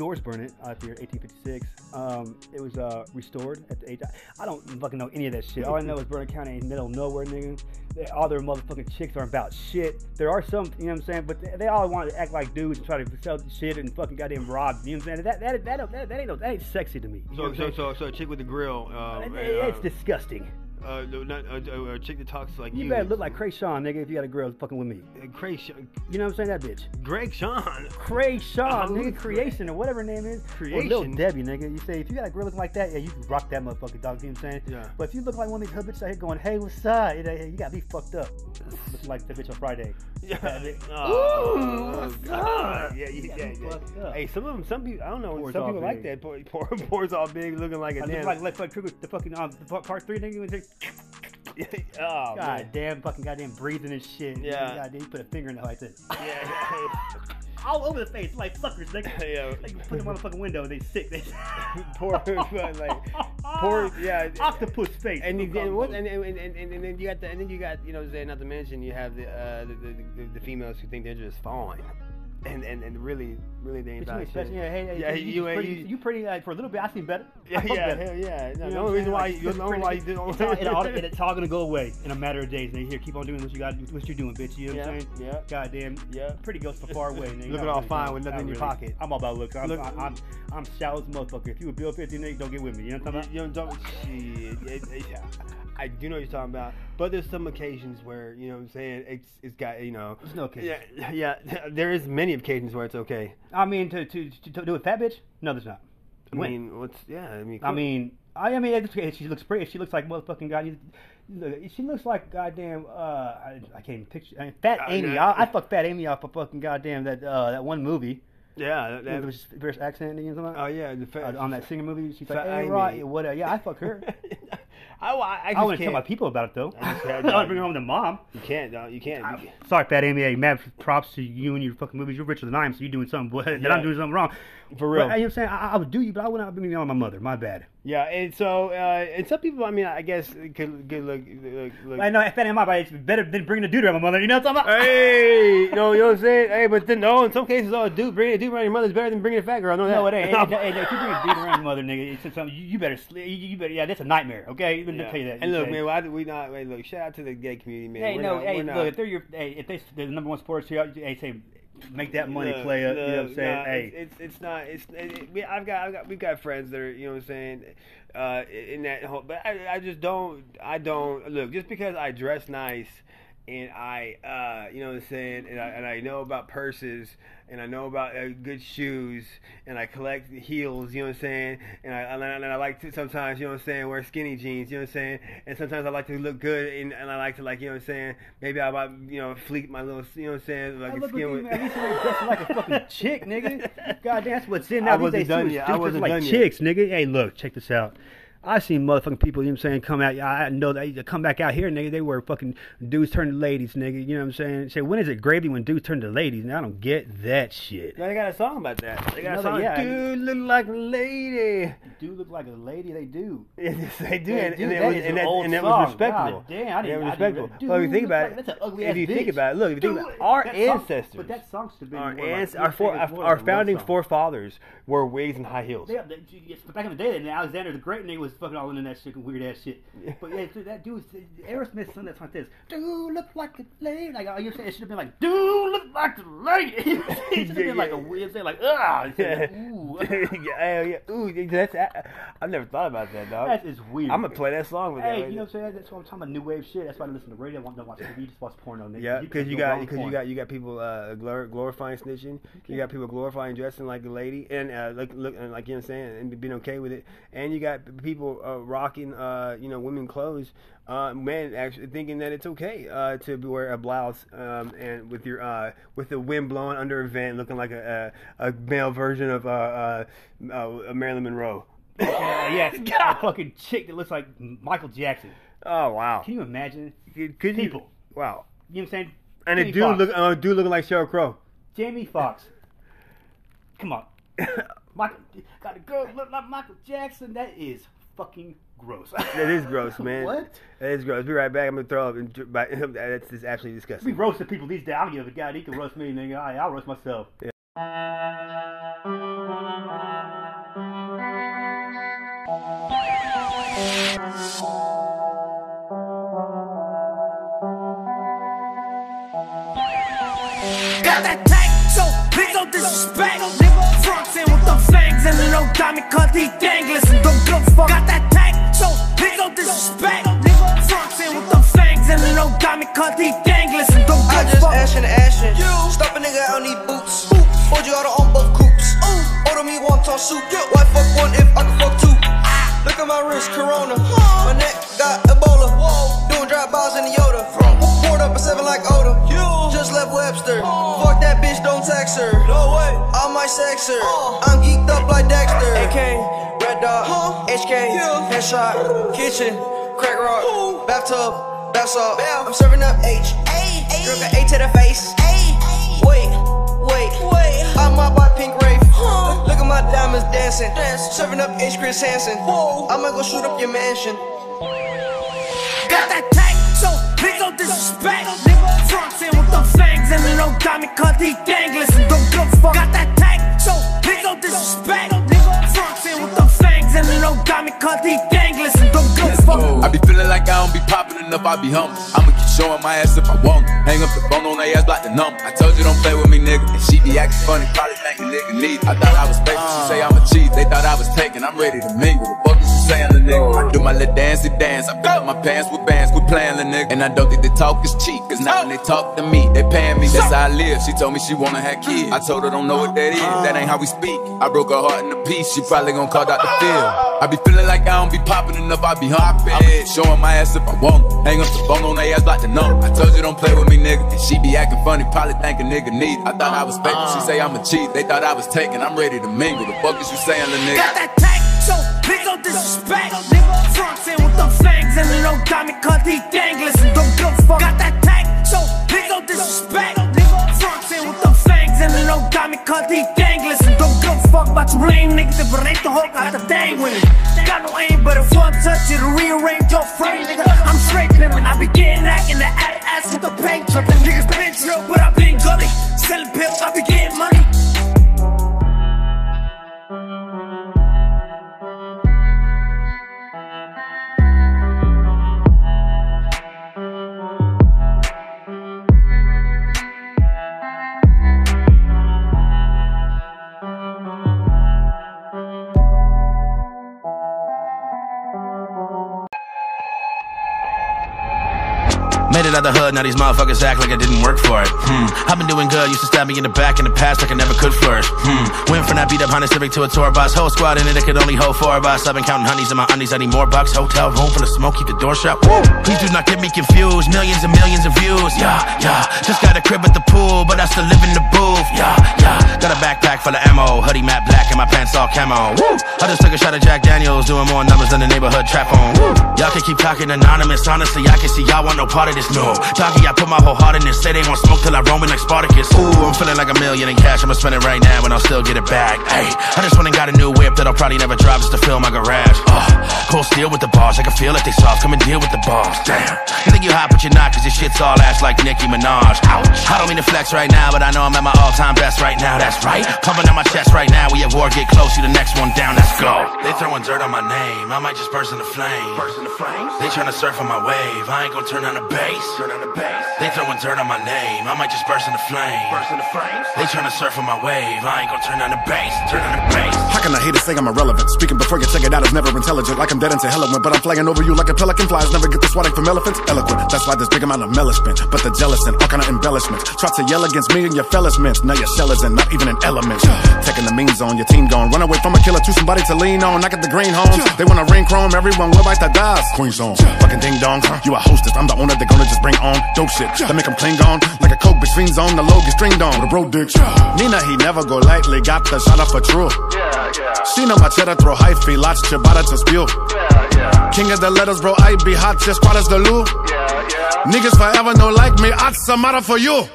George Burnett out there, 1856. Um, it was uh, restored at the age. I don't fucking know any of that shit. All I know is Burnett County ain't middle of nowhere, nigga. They, all their motherfucking chicks are about shit. There are some, you know what I'm saying, but they, they all want to act like dudes and try to sell shit and fucking goddamn rob. You know what I'm saying? That that that that, that, ain't no, that ain't sexy to me. You know So so so so a chick with the grill. Um, it's uh, disgusting. Uh, no, not uh, uh, a chick that talks like you. You better look like Cray Sean, nigga, if you got a girl fucking with me. Cray Sean. You know what I'm saying? That bitch. Greg Sean. Cray Sean, Oh, [laughs] nigga, Creation or whatever her name is. Or Lil Creation. Debbie, nigga. You say, if you got a girl looking like that, yeah, you can rock that motherfucker, dog. You know what I'm saying? Yeah. But if you look like one of these hood bitches out here going, hey, what's up? You, know, you got me fucked up. looking like the bitch on Friday. Yeah. [laughs] Oh, Ooh, what's God. up? Yeah, yeah, yeah. yeah. up. Hey, some of them, some people, I don't know, Poor's some all people like big. that. Poor, [laughs] poor, poor's all big, looking like a I look damn. like like Fred Krueger, the fucking um, the part- part three nigga. like, [laughs] oh, God man. damn, fucking goddamn breathing and shit. Yeah. Goddamn, he put a finger in it like this. Yeah. [laughs] All over the face, like fuckers, nigga. [laughs] Yeah. Like you put them on the fucking window, and they sick. They poor, like poor, yeah. Octopus face. And, you, and, what, and, and, and, and, and then you got the, and then you got, you know, not to mention you have the, uh, the, the, the, the females who think they're just fine, and and, and really, really they ain't about shit. yeah, hey, yeah, you, you, you, pretty, you, you pretty like for a little bit. I seen better. [laughs] Yeah, yeah, better. hell yeah. No, You the only reason why you- Like, the only pretty- why you did- it's all, it all, it's all gonna go away in a matter of days. And here, keep on doing what you got, what you're doing, bitch. You know what I'm saying? yeah. Goddamn. Yeah. Pretty goes for far away. Nigga. [laughs] Looking all really, fine with nothing in your really. pocket. I'm all about look. I'm, Look- I'm, I'm, I'm shallow as a motherfucker. If you a Bill 50 nigga, don't get with me. You know what I'm talking You don't, shit, it- it- yeah. I do know what you're talking about, but there's some occasions where you know what I'm saying it's it's got you know. There's no occasions. Yeah, yeah. [laughs] There is many occasions where it's okay. I mean, to, to, to, to do a fat bitch? No, there's not. I When? mean, what's yeah? I mean, I mean, I, I mean. She looks pretty. She looks like motherfucking god. Look, she looks like goddamn. Uh, I, I can't even picture. I mean, Fat Uh, Amy. no. I, I fucked Fat Amy off of fucking goddamn that uh, that one movie. yeah. That, was British accent and something. oh yeah, the uh, on that singing movie. She's Fat like, hey, Amy. right, whatever. Yeah, I fuck her. [laughs] I, I, I, I wouldn't tell my people about it though. I just can't, [laughs] I bring it home to mom. You can't. No, you can't. You- Sorry, Fat Amy. Hey, mad props to you and your fucking movies. You're richer than I am, so you're doing something [laughs] that Yeah. I'm doing something wrong. For real. But, you know what I'm saying? I, I would do you, but I would not bring me on my mother. My bad. Yeah, and so uh, and some people, I mean, I guess could, could look, look, look. I know Amy, my bad. It's better than bringing a dude around my mother. You know what I'm talking about? Hey, [laughs] you know, you know what I'm saying? Hey, but then, no, in some cases, oh, dude, bringing a dude around your mother is better than bringing a fat girl. I know that. No, it ain't. [laughs] Hey, hey, hey, if you bring a dude around your mother, nigga, it's something you, you better sleep. You, you better, yeah, that's a nightmare. Okay, let me Yeah. tell you that. And You look, say- man, why do we not? Wait, look, shout out to the gay community, man. Hey, We're no, not- hey, look, not- if they're your, hey, if they they're the number one sports here, hey, say, make that money play up. you know what I'm saying? hey, it's, it's it's not it's it, I've got I've got we've got friends that are you know what I'm saying uh in that whole but I, I just don't I don't look just because I dress nice and I uh you know what I'm saying and I, and I know about purses and I know about uh, good shoes and I collect heels you know what I'm saying and I and I, and I like to sometimes you know what I'm saying wear skinny jeans you know what I'm saying and sometimes I like to look good and, and I like to like you know what I'm saying maybe I might you know fleek my little you know what I'm saying like Hey, a look at skin you, with man. At you ain't like a fucking [laughs] chick, nigga. God, that's what's in I now. These wasn't done yet. I wasn't like done yet. chicks, nigga. Hey, look, check this out. I seen motherfucking people, you know what I'm saying, come out. I know they they come back out here, nigga. They were fucking dudes turn to ladies, nigga. You know what I'm saying? Say, when is it gravy when dudes turn to ladies? And I don't get that shit. They got a song about that. They got a song. yeah. Dude, look like a lady. Do look like a lady? They do. [laughs] Yes, they do, They and, do. and, That that was, is and, that, and that was respectable. God damn, I That didn't- was I didn't respectable. really- well, if you think about like- it, that's an ugly if ass you think about it, look, if you think Dude, about it, our that song- ancestors, but that song should have been our, more like- ans- your our, fore, favorite more our than a love founding song. forefathers wore wigs and high heels. They, they, but back in the day, Alexander the Great nigga was fucking all in that shit, and weird ass shit. Yeah. But yeah, dude, that dude, Aerosmith song that's like this. Dude, look like a lady. Like, you saying it should have been like, dude, look like a lady. [laughs] it should have been like a weird thing, like, ah. [laughs] [laughs] Yeah. Ooh. yeah, yeah, ooh, that's, I, I've never thought about that, dog. That is weird. I'm gonna play that song with Hey, that. you know what I'm saying? That's what I'm talking about. New wave shit. That's why I listen to radio. I don't watch TV. Just watch porno. Nigga. Yeah, because you go got because you got you got people uh, glor- glorifying snitching. You got people glorifying dressing like a lady and uh, look look like you know what I'm saying and being okay with it. And you got p- people uh, rocking uh, you know women clothes. Uh, men actually thinking that it's okay uh, to wear a blouse um, and with your uh, with the wind blowing under a vent, looking like a a, a male version of uh, uh, uh, Marilyn Monroe. [laughs] Yeah, yes, [laughs] a fucking chick that looks like Michael Jackson. Oh wow! Can you imagine? Could, could you? People. Wow. You know what I'm saying? And a Jamie dude Foxx. look uh, dude looking like Sheryl Crow. Jamie Foxx. Come on. [laughs] Michael got a girl look like Michael Jackson. That is fucking gross. [laughs] That is gross, man. What? That is gross. Be right back. I'm gonna throw up. And, dr- by- [laughs] that's just absolutely disgusting. We roast roasting people these days. I don't give a god. He can roast me, nigga. I, I'll roast myself. Got that tank, so please don't disrespect. Fronts in with them fangs and the low diamond cut these danglers and don't give fuck. Got that tank, so please don't disrespect. Fronts in with them fangs and the low diamond cut these danglers and don't I give just fuck. ashin' and ashin'. Stop a nigga out need boots. Hold you out on both coops. Order me one ton soup. Why fuck one if I can fuck two? Look at my wrist, Corona. My neck got Ebola. Doing bars in the Yoda. Up a seven like Odom. You just left Webster. Oh. Fuck that bitch, don't text her. No way. I might sex her. Oh. I'm geeked up like Dexter. AK, Red Dot, HK, Headshot, Kitchen, Crack Rock, Bathtub, Bath salt. I'm serving up H. Drip an A to the face. Wait, wait, wait. I'm out by Pink Wraith. Look at my diamonds dancing. Dance. Serving up H. Chris Hansen. Whoa. I'ma go shoot up your mansion. Don't disrespect. Frontin' with them fangs and no diamond cut he danglers and don't give a fuck. Got that tank, so please don't disrespect. Frontin' with them fangs and the no diamond cut he danglers and don't a fuck. I be feeling like I don't be popping enough, I be humble. I'ma keep showing my ass if I want. Hang up the phone on their ass like the number. I told you don't play with me, nigga. And she be acting funny, probably think a nigga need. I thought I was fake, she say I'm a cheat. They thought I was taking, I'm ready to mingle. The fuck is you saying, the nigga? I do my little dancey dance. I fill up my pants with bands, quit playing, the nigga. And I don't think they talk is cheap, cause now when they talk to me, they paying me. That's how I live. She told me she wanna have kids. I told her don't know what that is. That ain't how we speak. I broke her heart in a piece. She probably gon' call Dr. Phil. I be feeling like I don't be popping enough, I be humping. I be showing my ass if I want. Hang up the phone on their ass like the number. I told you don't play with me, nigga. And she be acting funny, probably think a nigga need. I thought I was fake. She say I'm a cheat. They thought I was taking. I'm ready to mingle. The fuck is you saying, little nigga? Got that tank, so please don't disrespect. Frontin' with them fangs and the no diamond cut he danglers and don't give fuck. Got that tank, so please don't disrespect. And no diamond cut he danglers and don't give a fuck about you lame niggas that break the whole got the thing with it. Got no aim, but if one touch it, rearrange your frame, nigga. I'm straight pimpin', I be getting that in the attic ass with the paint trippin'. Niggas been drill, but I been gully. Selling pills, I be getting money. It out the hood, now these motherfuckers act like I didn't work for it. Hmm. I've been doing good, used to stab me in the back in the past like I never could flourish. Hmm. Went from that beat up Honda Civic to a tour bus. Whole squad in it, it could only hold four of us. I've been counting honeys in my undies, I need more bucks. Hotel room full of smoke, keep the door shut. Woo. Please do not get me confused. Millions and millions of views. Yeah, yeah. Just got a crib at the pool, but I still live in the booth. Yeah, yeah. Got a backpack full of ammo, hoodie matte black, and my pants all camo. Woo. I just took a shot of Jack Daniels, doing more numbers than the neighborhood trap on. Woo. Y'all can keep talking anonymous. Honestly, I can see y'all want no part of this. No. Doggy, I put my whole heart in this. Say they want smoke till I roam in like Spartacus. Ooh, I'm feeling like a million in cash. I'ma spend it right now and I'll still get it back. Hey, I just went and got a new whip that I'll probably never drive just to fill my garage. Oh, cold steel with the bars. I can feel like they soft. Come and deal with the boss. Damn. You think you hot, but you're not, cause your shit's all ass like Nicki Minaj. Ouch. I don't mean to flex right now, but I know I'm at my all time best right now. That's right. Pumping out my chest right now. We at war, get close. You the next one down. Let's go. They throwing dirt on my name. I might just burst into flames. Burst into flames. They trying to surf on my wave. I ain't gonna turn on the bass. Turn on the bass. They throwing dirt on my name. I might just burst into flames. Burst into flames. They trying to surf on my wave. I ain't gonna turn on the bass. Turn on the bass. How can I hate to say I'm irrelevant? Speaking before you check it out is never intelligent. Like I'm dead into hell but I'm flying over you like a pelican flies. Never get the swatting from elephants. Eloquent. That's why there's big amount of spent. But the jealous and all kind of embellishments. Try to yell against me and your fellas mints. Now your shell isn't not even an element. Taking the means on your team gone. Run away from a killer to somebody to lean on. I at the green homes. They wanna ring chrome. Everyone will bite the dice. Queen zone. Fucking ding dong. You a hostess. I'm the owner. They're gonna just bring on dope shit. That make them cling on. Like a coke fiends on. The low get stringed on. A bro dicks. Nina, he never go lightly. Got the shot up for true. She know my cheddar throw feet. Lots ciabatta to spew. King of the letters, bro. I be hot. Just squad as the loo. Niggas forever no like me. I'd some matter for you.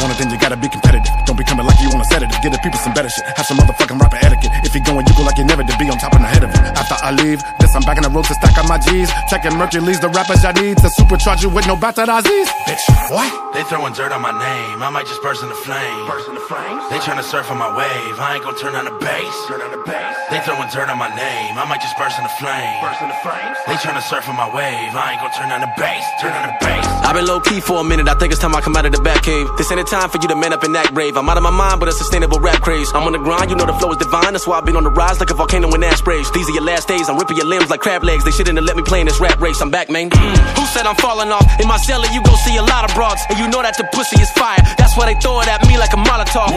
Want it, then you gotta be competitive. Don't be coming like you want a sedative. Get the people some better shit. Have some motherfucking rapper etiquette. If you going, you go like you never did. Be on top and ahead of it. After I leave, this I'm back in the road to stack up my G's. Checking Mercury's the rappers I need to supercharge you with no battered Aziz. Bitch, what? They throwing dirt on my name. I might just burst into flames. Burst into flames. They trying to surf on my wave. I ain't gonna turn on the bass. Turn on the bass. They throwing dirt on my name. I might just burst into flames. Burst into flames. They trying to surf on my wave. I ain't gonna turn on the bass. Turn on the bass. I've been low key for a minute. I think it's time I come out of the back cave. This ain't a time for you to man up and act brave. I'm out of my mind, but a sustainable rap craze. I'm on the grind, you know the flow is divine. That's why I've been on the rise like a volcano in ash sprays. These are your last days. I'm ripping your limbs like crab legs. They shouldn't have let me play in this rap race. I'm back, man. Mm. Who said I'm falling off? In my cellar, you gon' see a lot of broads, and you know that the pussy is fire. That's why they throw it at me like a Molotov.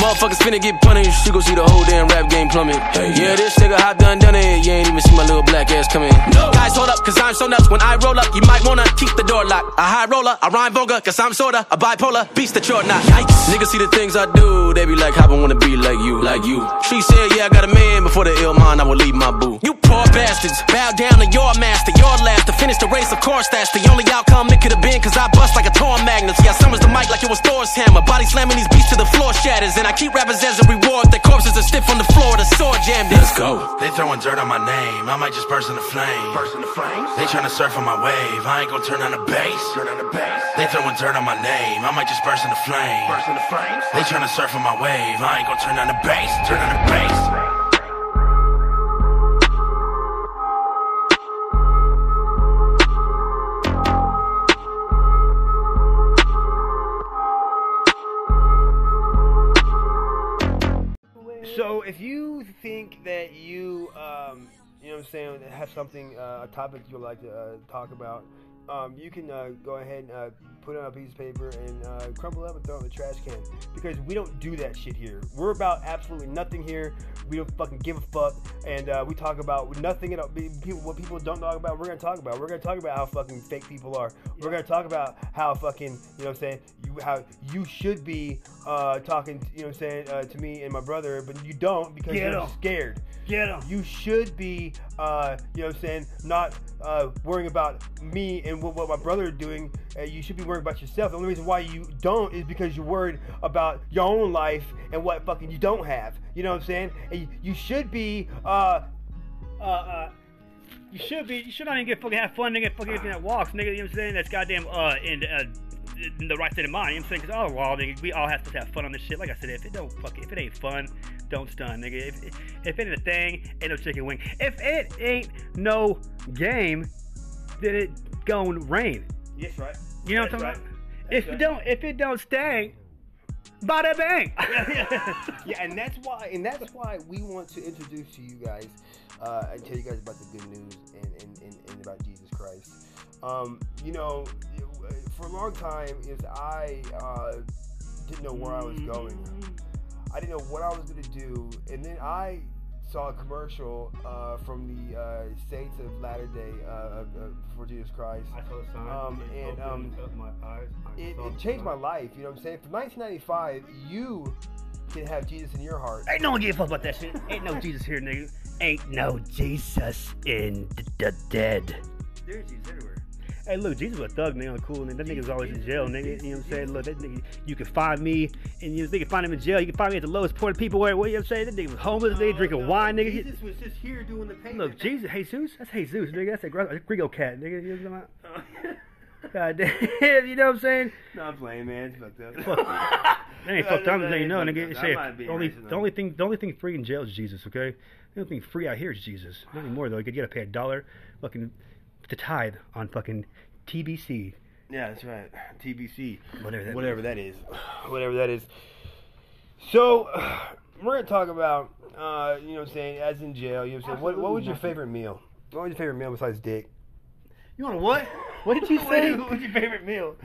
Motherfuckers finna get punished. You gon' see the whole damn rap game plummet. Yeah, this nigga hot done done it. You ain't even see my little black ass come in. Guys, hold up, cause I'm so nuts. When I roll up, you might wanna keep the door locked. A high roller, a rhyme vulgar, cause I'm sorta a bipolar that you're not. Yikes. Niggas see the things I do, they be like, how I wanna be like you, like you. She said, yeah, I got a man before the ill mind, I will leave my boo. You poor bastards, bow down to your master, your last to finish the race, of course, that's the only outcome it could have been, cause I bust like a torn magnet. Yeah, summers the mic like it was Thor's hammer. Body slamming these beats to the floor shatters, and I keep rappers as a reward. Their corpses are stiff on the floor, the sword jammed. in. Let's go. They throwing dirt on my name. I might just burst in the flame. Burst in the flames. They trying to surf on my wave. I ain't gonna turn on the bass. Turn on the bass. They throwing dirt on my name. I might just burst in the flame. Burst in the flames. They trying to surf on my wave. I ain't gonna turn on the bass. Turn on the bass. So if you think that you, um, you know what I'm saying, have something, uh, a topic you'd like to uh, talk about, um, you can uh, go ahead and uh, put it on a piece of paper and uh, crumple it up and throw it in the trash can. Because we don't do that shit here. We're about absolutely nothing here. We don't fucking give a fuck. And uh, we talk about nothing at all. People, what people don't talk about, we're going to talk about. We're going to talk about how fucking fake people are. We're going to talk about how fucking, you know what I'm saying, you, how you should be uh, talking, you know what I'm saying, uh, to me and my brother, but you don't because Get you're 'em. scared. Get 'em. You should be, uh, you know what I'm saying, not uh, worrying about me and what, what my brother is doing. Uh, you should be worrying about yourself. The only reason why you don't is because you're worried about your own life and what fucking you don't have. You know what I'm saying? And you, you should be, uh, uh, uh, you should be. You should not even get fucking have fun, nigga. Fucking anything that walks, nigga. You know what I'm saying? That's goddamn uh in uh in the right state of mind. You know what I'm saying? Cause oh well, we all have to have fun on this shit. Like I said, if it don't fuck, if it ain't fun, don't stun, nigga. If if it ain't a thing, ain't no chicken wing. If it ain't no game, then it gon' rain. Yes, right. You know what I'm That's talking right. about? If it don't, if it don't stink, bada bang. [laughs] [laughs] yeah, and that's why, and that's why we want to introduce to you guys uh, and tell you guys about the good news and, and, and, and about Jesus Christ. Um, you know, for a long time, is I uh, didn't know where I was going. I didn't know what I was going to do, and then I saw a commercial uh, from the uh, Saints of Latter Day uh, uh, for Jesus Christ. I saw the sign. Um, It and um, my eyes. I it, saw it the changed my life. You know what I'm saying? From 1995, you can have Jesus in your heart. Ain't no one give a fuck about that shit. Ain't no Jesus here, nigga. Ain't no Jesus in the, the dead. There's Jesus everywhere. Hey, look, Jesus was a thug, nigga, cool, nigga. That nigga's always in jail, nigga. You know what I'm saying? Look, that nigga, you can find me, and you, they can find him in jail. You can find me at the lowest point of people where, what you know what I'm saying? That nigga was homeless, nigga, uh, drinking wine, nigga. Jesus was just here doing the payment. Look, Jesus, Jesus, that's Jesus, nigga. That's a Gr- Grigo cat, nigga. You know what I'm talking about? [laughs] God damn, [laughs] you know what I'm saying? No, I'm playing, man. It's fucked up. Fuck. That ain't fucked up, nigga. You know, Fucked nigga. up. Say, I might be the only, the only thing, the only thing free in jail is Jesus. Okay, the only thing free out here is Jesus. Not anymore though. You gotta pay a dollar, fucking, to tithe on fucking TBC. Yeah, that's right. TBC. Whatever that Whatever that is. [sighs] Whatever that is. So, [sighs] we're going to talk about, uh, you know what I'm saying, as in jail. You know what I'm saying? What, what was your favorite meal? What was your favorite meal besides dick? You want what? What did you [laughs] say? what was your favorite meal?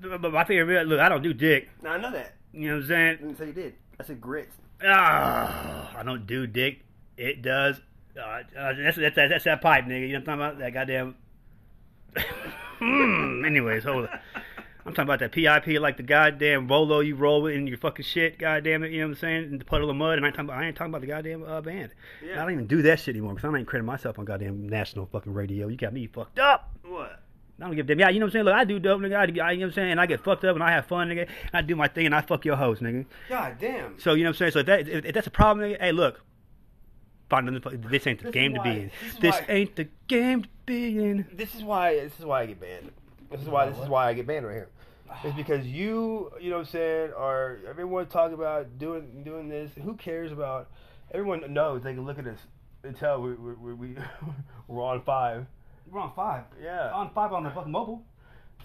But my favorite meal. Look, I don't do dick. No, I know that. You know what I'm saying? I didn't say you did. I said grits. Ah, I don't do dick. It does. Uh, uh, that's, that's that's that pipe, nigga. You know what I'm talking about? That goddamn. [laughs] Hmm, anyways, hold on. I'm talking about that PIP, like the goddamn Rolo you roll with in your fucking shit. Goddamn it, you know what I'm saying? In the puddle of mud, and I ain't talking about, I ain't talking about the goddamn uh, band. Yeah. I don't even do that shit anymore because I ain't crediting myself on goddamn national fucking radio. You got me fucked up. What? I don't give a damn. Yeah, you know what I'm saying? Look, I do dope, nigga. I, I, you know what I'm saying? And I get fucked up and I have fun, nigga. And I do my thing and I fuck your host, nigga. God damn. So you know what I'm saying? So if, that, if, if that's a problem, nigga, hey, look, find another. This ain't the This game is to be in. this This why- ain't the game to be in. This is why. This is why I get banned. This is why. This is why I get banned right here. It's because you, you know what I'm saying, are everyone talking about doing doing this. Who cares about? Everyone knows they can look at us and tell we we we, we [laughs] we're on five. We're on five. Yeah. On five on the fucking mobile.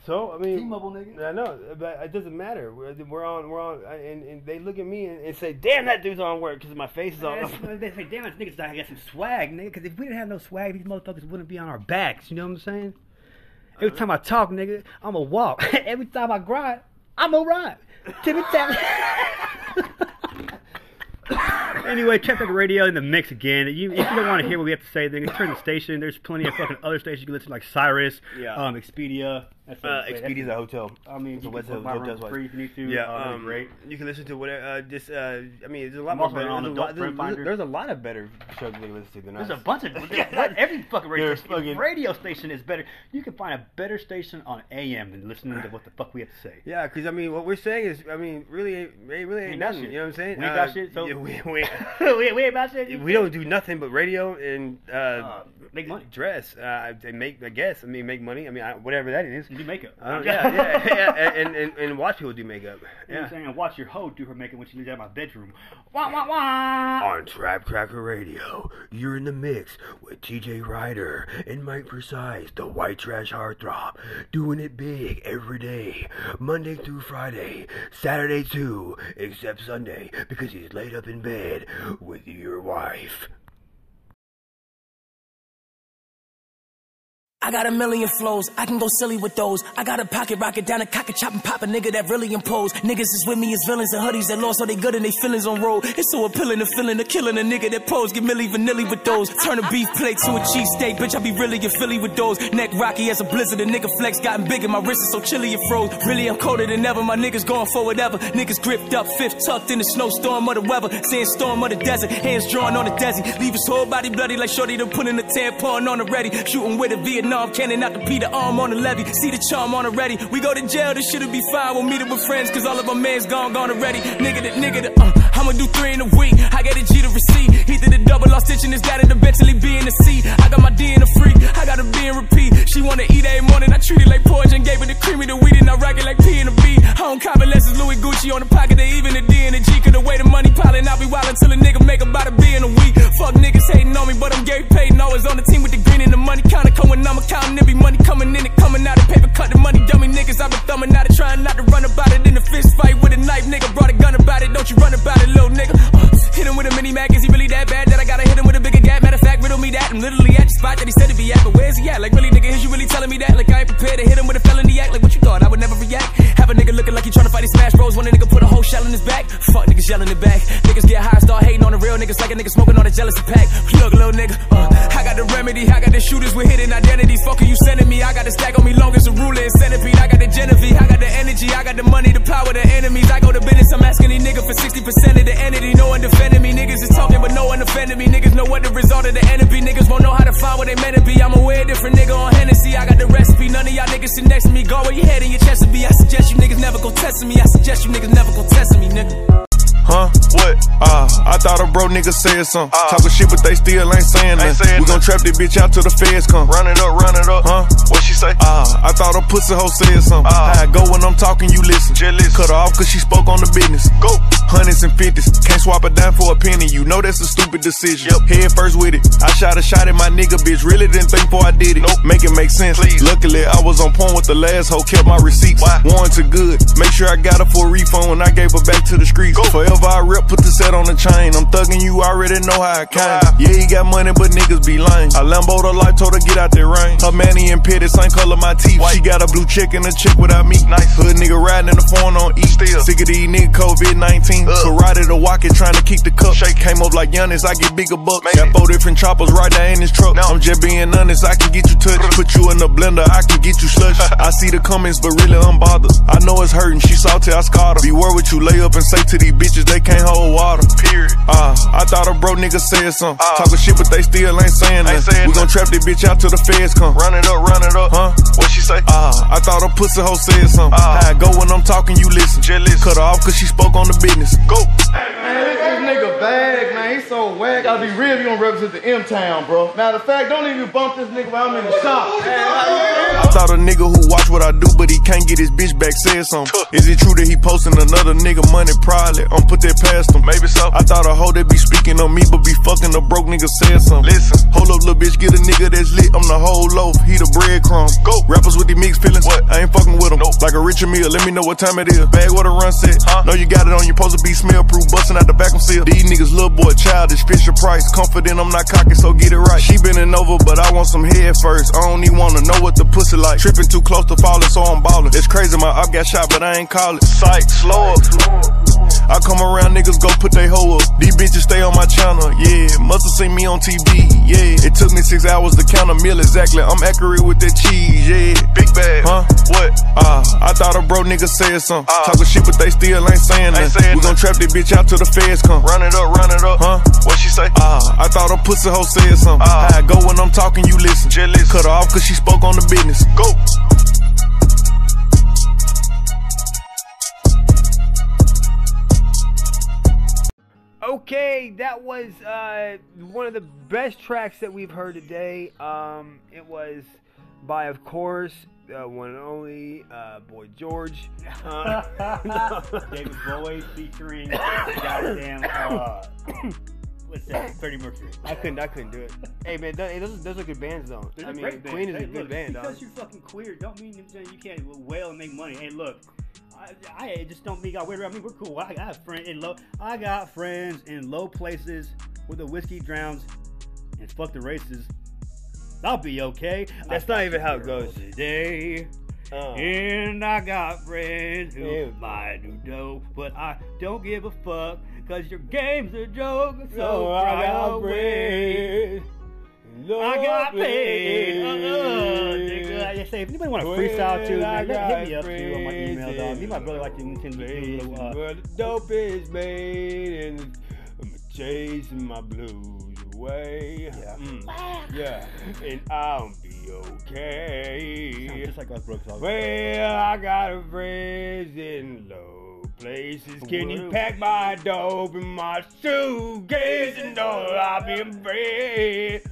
So I mean, T-Mobile, nigga. I know, but it doesn't matter. We're, we're on, we're on, and, and they look at me and, and say, "Damn, that dude's on work because my face is on." They say, damn, this nigga's got some swag, nigga. Because if we didn't have no swag, these motherfuckers wouldn't be on our backs. You know what I'm saying? Every time I talk, nigga, I'm a walk. [laughs] Every time I grind, I'm a ride. Timmy Tap. [laughs] anyway, check out the radio in the mix again. You, if you don't want to hear what we have to say, then turn the station. There's plenty of fucking other stations you can listen to, like Sirius, Yeah. um, Expedia. That's Uh, Expedia's a hotel. I mean, It's you can hotel- my room free if you need to. Yeah, Uh, um, great. You can listen to whatever. Uh, just, uh, I mean, there's a lot I'm more better. on There's a, lot, there's, there's a lot of better shows you can listen to than There's us. a bunch of [laughs] every fucking radio station. fucking- radio station is better. You can find a better station on AM than listening to what the fuck we have to say. Yeah, because I mean, what we're saying is, I mean, really, ain't- it really ain't nothing. You know what I'm saying? We ain't got shit, so- yeah, we, we, [laughs] we, we ain't about shit. we don't do nothing but radio and uh, make money. dress. Uh, they make, I guess. I mean, make money. I mean, I, whatever that is. Do makeup. Uh, yeah, yeah, yeah, and, and and watch people do makeup. You know I'm Yeah. saying? And watch your hoe do her makeup when she leaves out of my bedroom. [laughs] Wah, wah, wah. On Trap Cracker Radio, you're in the mix with TJ Ryder and Mike Precise, the white trash heartthrob, doing it big every day, Monday through Friday, Saturday too, except Sunday, because he's laid up in bed with your wife. I got a million flows, I can go silly with those. I got a pocket rocket down a cock chop and pop a nigga that really impose. Niggas is with me as villains and hoodies that lost all they good and they feelings on roll. It's so appealing, the feeling of killing a nigga that pose. Get Milli Vanilli with those. Turn a beef plate to a cheesesteak, bitch. I be really in Philly with those. Neck rocky as a blizzard, a nigga flex gotten bigger. My wrist is so chilly it froze. Really, I'm colder than ever. My niggas going for whatever. Niggas gripped up, fifth tucked in the snowstorm of the weather. Sandstorm of the desert, hands drawn on the desi. Leave his whole body bloody like Shorty to put in a tampon on the ready. Shooting with a Vietnam cannon out the Peter arm on the levee. See the charm on already. We go to jail, this shit'll be fine. We'll meet up with friends, cause all of our mans gone, gone already. Nigga, the nigga, the, uh, I'ma do three in a week. I got a G to receive. He did a double, lost stitching his dad and eventually be in the C. I got my D in the free. I got a B in repeat. She wanna eat every morning. I treat it like poison. Gave her the creamy, the weed, and I rock it like P and a B. I don't it's Louis Gucci on the pocket. They even the D and the G. Cause the way the money piling, I'll be wild until a nigga make about a B in a week. Fuck niggas hating on me, but I'm Gary Payton. Always on the team with the green and the money counter. Coming, I'm counting. It be money coming in and coming out. The paper the money, dummy niggas. I've been thumbing out it, trying not to run about it in a fist fight with a knife. Nigga brought a gun about it. Don't you run about it, little nigga. Uh, hit him with a mini mag. Is he really that bad that I gotta hit him with a bigger gap? Matter of fact, riddle me that. I'm literally at the spot that he said to be at. But where's he at? Like, really, nigga, is you really telling me that? Like, I ain't prepared to hit him with a felony act. Like, what you thought? I would never react. Have a nigga looking like he trying to fight his smash bros. When a nigga put a whole shell in his back. Fuck niggas yelling it back. Niggas get high, start hating on the real niggas like a nigga smoking on a jealousy pack. Look, little nigga, uh, I got the remedy. I got the shooters with hidden identities. Go where your head and your chest to be. I suggest you niggas never go testing me. I suggest you niggas never go A bro nigga said something. Talking shit, but they still ain't saying nothing. We gon' trap this bitch out till the feds come. Run it up, run it up. Huh? What she say? Uh, I thought a pussy hoe said something. How I go when I'm talking, you listen. Cut her off cause she spoke on the business. Go. Hundreds and fifties. Can't swap it down for a penny. You know that's a stupid decision. Yep. Head first with it. I shot a shot at my nigga, bitch. Really didn't think before I did it. Nope. Make it make sense. Luckily, I was on point with the last hoe. Kept my receipts. Warranted good. Make sure I got her for a refund when I gave her back to the streets. Go. Forever I rep, put the set on the chain. I'm thugging you, already know how I came. Yeah, he got money, but niggas be lame. I Lambo the life, told her get out that rain. Her manny and pitted, same color my teeth. She got a blue chick and a chick without me. Nice hood nigga riding in the phone on E. Still. Sick of these niggas COVID 19. Karate to walk it, trying to keep the cup. Shake came up like Giannis, I get bigger bucks. Got four different choppers right there in this truck. I'm just being honest, I can get you touched. [laughs] Put you in the blender, I can get you slush. [laughs] I see the comments, but really I'm bothered. I know it's hurting, she salty, I scarred her. Beware what you lay up and say to these bitches, they can't hold water. Period. Uh, I thought a bro nigga said something. Talking shit, but they still ain't saying nothing. We gon' trap this bitch out till the feds come. Run it up, run it up. Huh? What she say? Uh, I thought a pussy hoe said something. How I go when I'm talking, you listen. Cut her off cause she spoke on the business. Go. Man, this, this nigga bag, man. He's so whack. Gotta be real if you don't represent the M Town, bro. Matter of fact, don't even bump this nigga while I'm in the shop. I thought a nigga who watch what I do, but he can't get his bitch back said something. Is it true that he posting another nigga money? Probably. I'm put that past him. Maybe so. I thought a hoe that be speaking on me, but be fucking a broke nigga said something. Listen, hold up, little bitch, get a nigga that's lit. I'm the whole loaf, he the breadcrumb. Go. Rappers with these mixed feelings. What? I ain't fucking with them. Nope. Like a Richard meal, let me know what time it is. Bag what a run set. Huh? Know you got it on, you supposed to be smell proof, busting out the vacuum seal. These niggas little boy childish, Fisher Price. Confident I'm not cocky, so get it right. She bending over, but I want some head first. I don't even wanna know what the pussy like. Tripping too close to falling, so I'm ballin'. It's crazy, my up got shot, but I ain't call it. Sight, slow up. I come around, niggas go put they hoe up. These bitches stay on my channel, yeah. Must've seen me on TV, yeah. It took me six hours to count a meal exactly. I'm accurate with that cheese, yeah. Big bag, huh? What? Ah, I thought a bro nigga said something. Talking shit, but they still ain't saying nothing. We gon' trap this bitch out till the feds come. Run it up, run it up, huh? What she say? Ah, I thought a pussy hoe said something. How I go when I'm talking, you listen. Cut her off cause she spoke on the business. Go. Okay, that was uh, one of the best tracks that we've heard today. Um, it was by, of course, uh, one and only uh, Boy George. Uh, [laughs] David Bowie featuring goddamn uh, what's that? [coughs] Freddie Mercury. I couldn't. I couldn't do it. Hey man, th- those, those are good bands though. They're I mean, great band. Queen is Hey, a good look, band, dog. Because you're fucking queer, don't mean you can't wail and make money. Hey, look, I, I just don't think I weird. I mean, we're cool. I got friends in low. I got friends in low places where the whiskey drowns and fuck the races. I'll be okay. That's not even how it goes. Today. Oh. And I got friends who Ew. might do dope, but I don't give a fuck, cause your game's a joke. So Oh, I got away. I got paid. Uh, uh, nigga. I just say, if anybody want to freestyle too, man, hit me up too on my email, dog. Me and my brother like to intend to do a little, uh, Where the dope is made and I'm chasing my blues away. Yeah. yeah. And I'll be okay. Sounds just like us Brooks. Well, I got a friends in low places. Can you pack my dope in my suitcase and know I'll be afraid?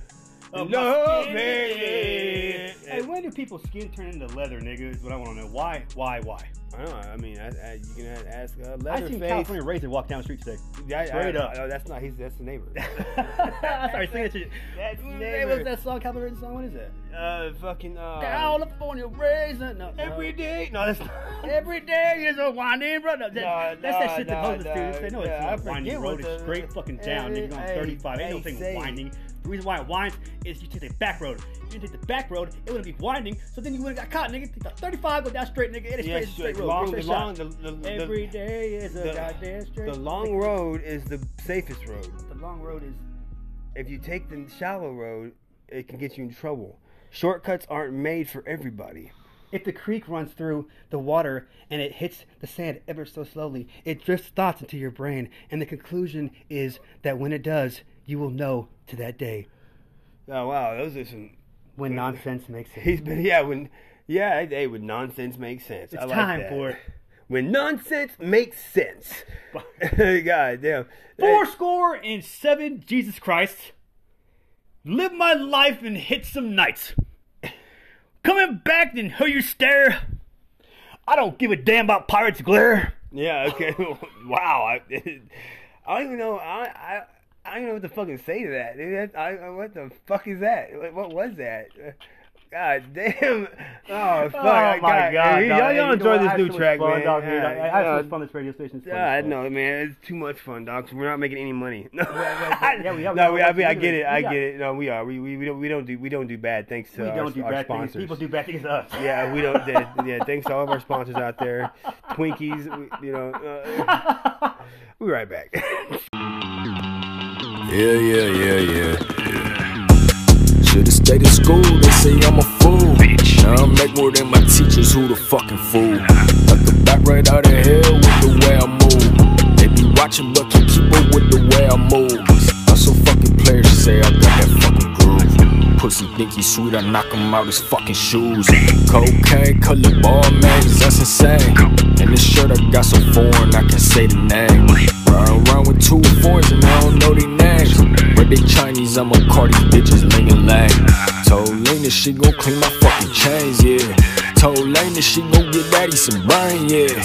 Of Love it. Hey, when do people's skin turn into leather, nigga? Is what I want to know. Why? Why? Why? I don't know. I mean, I, I, you can ask uh, I Leatherface. seen California Raisin walk down the street today. Yeah, I- Straight I- up. I- that's not. He's that's the neighbor. I started singing that shit. That's Hey, neighbor. what's that song? California Raisin song? What is that? Uh, fucking. Uh, California Raisin. No, Every no. day. No, that's not. Every day is a winding road. That, No, that's that shit that no, most of the students say. No, no, it's yeah, not I a winding road. It's straight fucking down, Hey, nigga. On hey, 35. Ain't no thing say- winding. The reason why it winds is you take the back road. If you take the back road, it wouldn't be winding, so then you wouldn't got caught, nigga. Take the 35, go down straight, nigga. It is Yeah, straight, straight straight, road. long, straight the long, the, the, the, Every day is a goddamn straight. The long road is the safest road. The long road is. If you take the shallow road, it can get you in trouble. Shortcuts aren't made for everybody. If the creek runs through the water and it hits the sand ever so slowly, it drifts thoughts into your brain, and the conclusion is that when it does, you will know to that day. Oh wow, those are some. When nonsense makes sense. He's been yeah when yeah hey when nonsense makes sense. It's I like time for it. When nonsense makes sense. [laughs] God damn. Four score and seven, Jesus Christ. Live my life and hit some nights. Coming back and who you stare. I don't give a damn about pirates glare. Yeah. Okay. [laughs] wow. I, [laughs] I don't even know. I, I I don't even know what to fucking say to that. Dude, I, I- what the fuck is that? What, what was that? God damn. Oh fuck. Oh my God, Y'all, y'all You know enjoy this new track, fun, man. dog, dude. I- I had so much fun this radio station. It's fun Yeah, I know, man. It's too much fun, dog. 'cause We're not making any money. [laughs] No, yeah, we are. no, we, I, mean, I get it. I get it. No, we are. We, we, we don't we don't do we don't do bad. Thanks to We our, don't do our bad sponsors. things. People do bad things to us. Yeah, we don't. Yeah, yeah, thanks to all of our sponsors out there, Twinkies. We, you know, uh, [laughs] we'll be right back. Yeah, yeah, yeah, yeah. Should've stayed in school, they say I'm a fool. Now I make more than my teachers, who the fucking fool? Got the back right out of hell with the way I move. They be watching, but can keep up with the way I move. I'm so fucking players say I got that fucking groove. Pussy think he sweet, I knock him out his fucking shoes. Cocaine, color ball mags, that's insane. And this shirt I got so foreign, I can't say the name. Ride around with two fours and I don't know their names. But they Chinese, I'm a Cardi bitches, ling and lang. Told Lena she gon' clean my fucking chains, yeah. Told Lena she gon' get daddy some brain, yeah.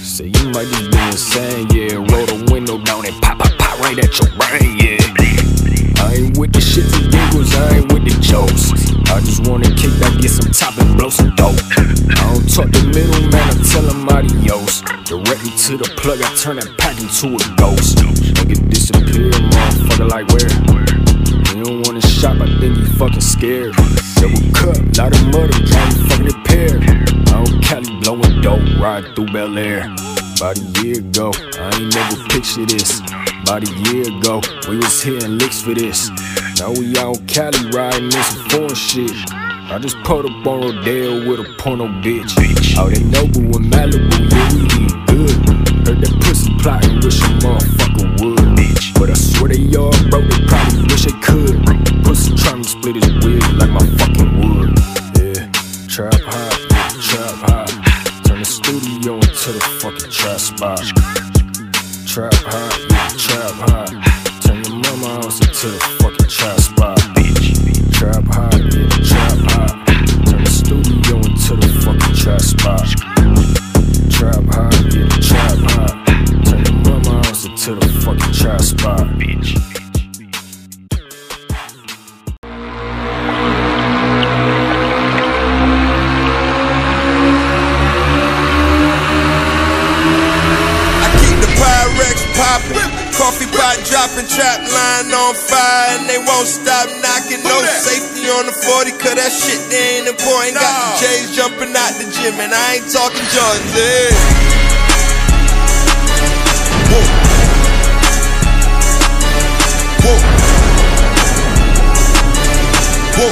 Say you might just be insane, yeah. Roll the window down and pop, pop, pop right at your brain, yeah. I ain't with the shit for giggles, I ain't with the jokes. I just wanna kick back, get some top and blow some dope. I don't talk to middleman, I tell him adios. Directly to the plug, I turn that pack into a ghost. Nigga disappear, motherfucker, like where? He don't wanna shop, I think he fucking scared. Double cup, lot of mud, I'm trying to fucking pair. I don't Cali blowing dope, ride through Bel Air. About a year ago, I ain't never pictured this. About a year ago, we was hitting licks for this. Now we out Cali riding this foreign shit. I just pulled up on Rodeo with a porno bitch. Out in Nobu in Malibu, yeah, we eat good. Heard that pussy plotting, wish a motherfucker would. But I swear they all broke, they probably wish they could. Pussy trying to split his wig like my fucking wood. Yeah, trap hot, trap hot. Turn the studio into the fucking trap spot. Trap hot, trap hot. Turn your mama house into the trap spot. Bitch. Trap hot, yeah, trap hot. Turn the studio into the fucking trap spot. Trap hot, yeah, trap hot. Turn your mama house into the fucking trap spot. Bitch. I keep the Pyrex poppin', coffee pot dropping, trap line on fire, cause that shit they ain't important. Got the J's jumping out the gym, and I ain't talking Jordans. Yeah. Whoa. Whoa. Whoa.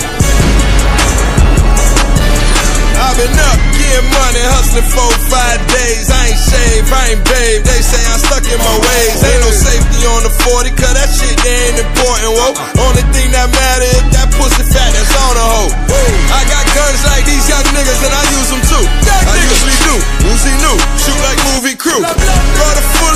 I've been up, getting money, hustling four, five days. I ain't shaved, I ain't babe. They say I'm stuck in my ways. Ain't no safety on the 40, cause that shit ain't important. Whoa, only thing that matter is that pussy fat that's on the hoe. I got guns like these young niggas and I use them too. I usually do. Uzi new, shoot like movie crew. Brother fully Call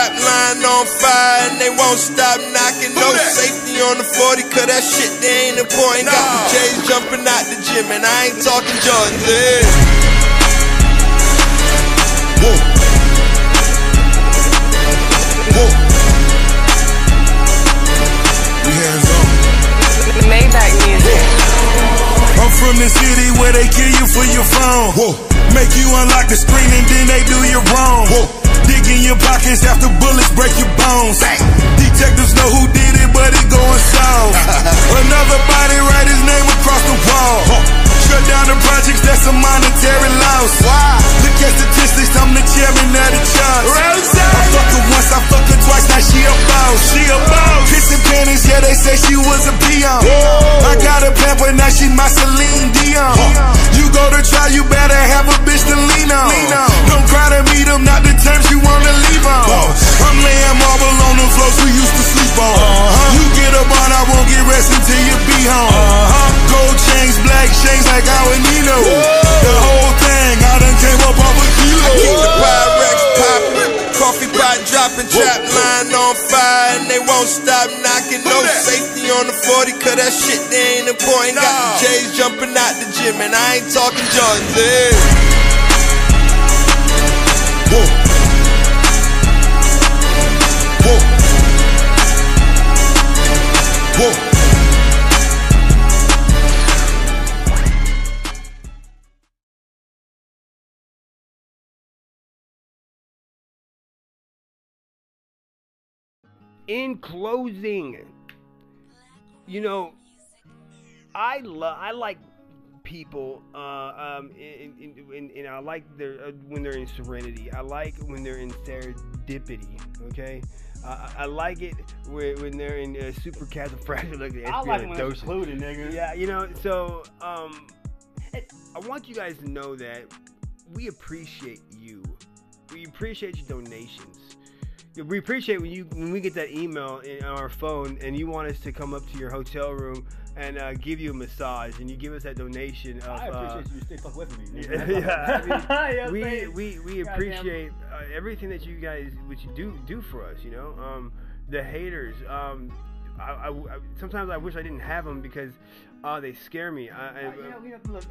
dropping, trap line on fire, and they won't stop knocking. No safety on the 40, cause that shit they ain't important. Got the J's jumping out the gym, and I ain't talking Jordans. Yeah. Whoa. Whoa. We hands on. Maybach music. I'm from the city where they kill you for your phone. Whoa. Make you unlock the screen and then they do you wrong. Whoa. Dig in your pockets after bullets break your bones. Detectives know who did it, but it going [laughs] south. Another body write his name across the wall. Shut down the projects, that's a monetary loss. Look at statistics, I'm the chairman of the charts. I fuck her once, I fuck her twice, now she a boss. She a boss. Kissing panties, yeah, they say she was a peon. I got a pamper, now she my Celine Dion. You go to try, you better have a bitch to lean on. Don't cry to meet them, not the terms you wanna leave on. I'm laying marble on the floors we used to sleep on. You get up on, I won't get rest until you be home. Uh-huh. Gold chains, black chains like I our Nino. The whole thing, I done came up off a kilo. I keep the Pyrex poppin', coffee pot dropping, trap line on fire, and they won't stop knocking. No safety on the 40, cause that shit they ain't important. Got the J's jumping out the gym, and I ain't talking Jordans. Yeah. In closing, you know, I love, I like people, uh, um, and, and, and, I like their uh, when they're in serenity. I like when they're in serendipity. Okay, uh, I I like it when, when they're in uh, super califragilistic. I like when it's included, nigga. Yeah, you know, so um, I want you guys to know that we appreciate you. We appreciate your donations. We appreciate when you when we get that email in our phone and you want us to come up to your hotel room and uh, give you a massage and you give us that donation of. I uh, appreciate you to stay fuck with me. yeah, [laughs] yeah, I [laughs] Yeah, mean, we, we we appreciate uh, everything that you guys what you do do for us. You know, um, the haters. Um, I, I- I- sometimes I wish I didn't have them because uh, they scare me. I, I, Uh, you know, you know, look,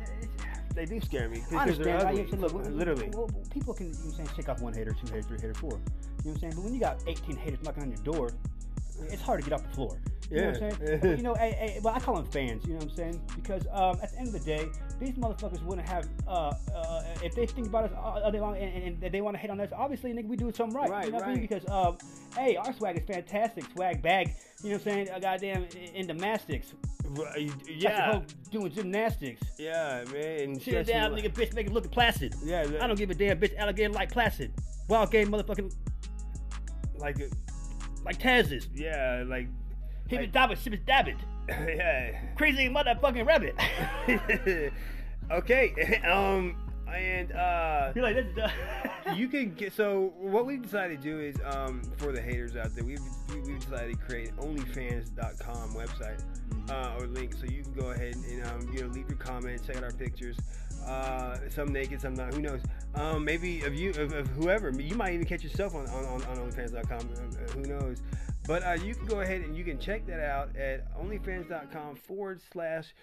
they do scare me I understand. I, ugly. you said, look, literally. people can you know what I'm saying shake off one hater, two hater, three hater, four. You know what I'm saying? But when you got 18 haters knocking on your door, it's hard to get off the floor. You know what I'm saying? But, you know, hey, hey, well, I call them fans. You know what I'm saying? Because um, at the end of the day, these motherfuckers wouldn't have uh, uh, if they think about us all day long and, and, they want to hate on us. Obviously, nigga, we doing something right. Right, you know what I mean? right. Because um, hey, our swag is fantastic. Swag bag. You know what I'm saying? A goddamn in gymnastics. Right, yeah. doing gymnastics. Yeah, man. And Sit down, nigga, bitch, make it look placid. Yeah, I don't give a damn, bitch, alligator like placid. Wild game, motherfucking like like Taz's. Yeah, like hip it dab it, ship it yeah. Crazy motherfucking rabbit. [laughs] okay. [laughs] Um. And uh, You're like, that's [laughs] you can get so what we decided to do is um for the haters out there we've we, we've decided to create onlyfans.com website uh, or link so you can go ahead and um, you know leave your comments check out our pictures uh, some naked some not who knows? Um, maybe of you of, of whoever you might even catch yourself on on, on, on onlyfans.com uh, who knows? But uh, you can go ahead and you can check that out at onlyfans.com forward slash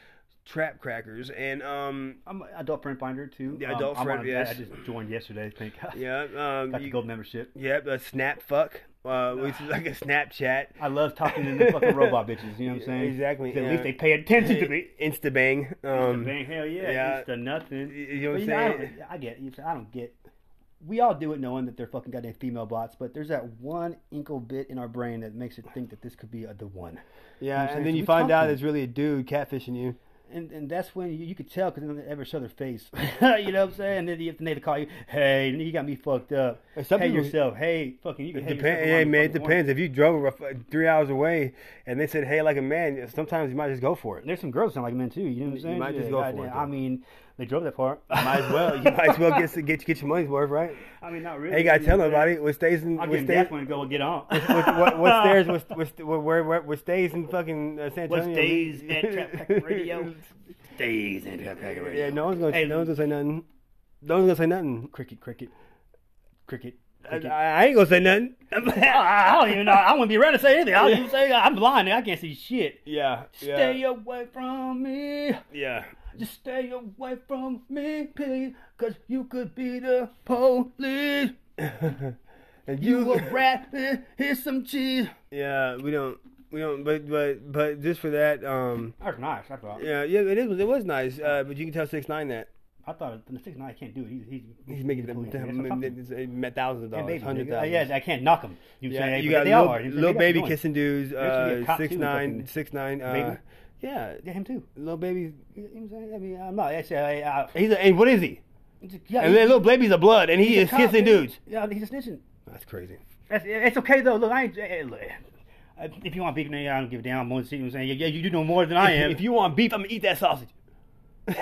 trap crackers and um I'm an adult friend finder too. the Um, adult I'm friend on- I- yes I just joined yesterday. Thank God. yeah um [laughs] Got the you- gold membership. Yep, a snap fuck, uh, which is like a Snapchat. I love talking to the [laughs] fucking robot bitches. You know what I'm saying? Exactly. At yeah. least they pay attention to me. [laughs] Insta bang. Um, Bang, hell yeah, yeah. Insta nothing. You know what I'm know, I, saying? don't, I get. it. I don't get. We all do it knowing that they're fucking goddamn female bots, but there's that one inkle bit in our brain that makes it think that this could be a, the one. You know Yeah, I'm saying? and then you find out it's really a dude catfishing you. And and that's when you, you could tell because they don't ever show their face. [laughs] you know what I'm saying? And then you have to they call you, hey, you got me fucked up. some hey people- yourself, hey, fucking, you can depends. Hey man, it depends. If you drove three hours away and they said hey like a man, sometimes you might just go for it. There's some girls that sound like men too. You know what I'm saying? You might just Yeah, go for goddamn. it, though. I mean, they drove that far. [laughs] Might as well. You might as well get get get your money's worth, right? I mean, not really. Hey, you gotta tell know what I'm nobody. What stays in I'll what give stays gas go and get on. what, what, what [laughs] stays what, what, what, where, where, what stays in fucking uh, San What stays at [laughs] Trap Pack Radio? Stays at Trap Pack Radio. Yeah, no one's gonna Hey, no one's gonna say nothing. No one's gonna say nothing. Cricket, cricket, cricket. I. I ain't gonna say nothing. I don't even know. I wouldn't be ready to say anything. I'll just say I'm blind. I can't see shit. Yeah, Stay yeah, away from me. yeah. Just stay away from me, please. Cause you could be the police. [laughs] And You a [laughs] rat. eh, Here's some cheese. Yeah, we don't, we don't, but but but just for that, um, That's nice. I thought. yeah, yeah, it is, it was nice, uh, but you can tell six nine that I thought the six nine can't do it. He's he's, he's making them, police. That's what them, them thousands of Yeah, dollars, baby, hundred. Uh, yeah, I can't knock him. You yeah, say, you got they all little, are. You say, little baby kissing dudes, There should be a uh, cop, six too, nine, fucking six nine, uh, baby. Yeah, Yeah, him too. little baby. You know what I'm saying? I mean, I'm not. Actually, I, I, He's a, and what is he? yeah, and then little baby's a blood, and he is cop, kissing dudes. Yeah, he's a snitching. That's crazy. That's, it's okay though. Look, I ain't. look, if you want beef, nigga, I don't give a damn. I'm gonna see you know what I'm saying. Yeah, yeah, you do know more than I am. If you want beef, I'm gonna eat that sausage. [laughs]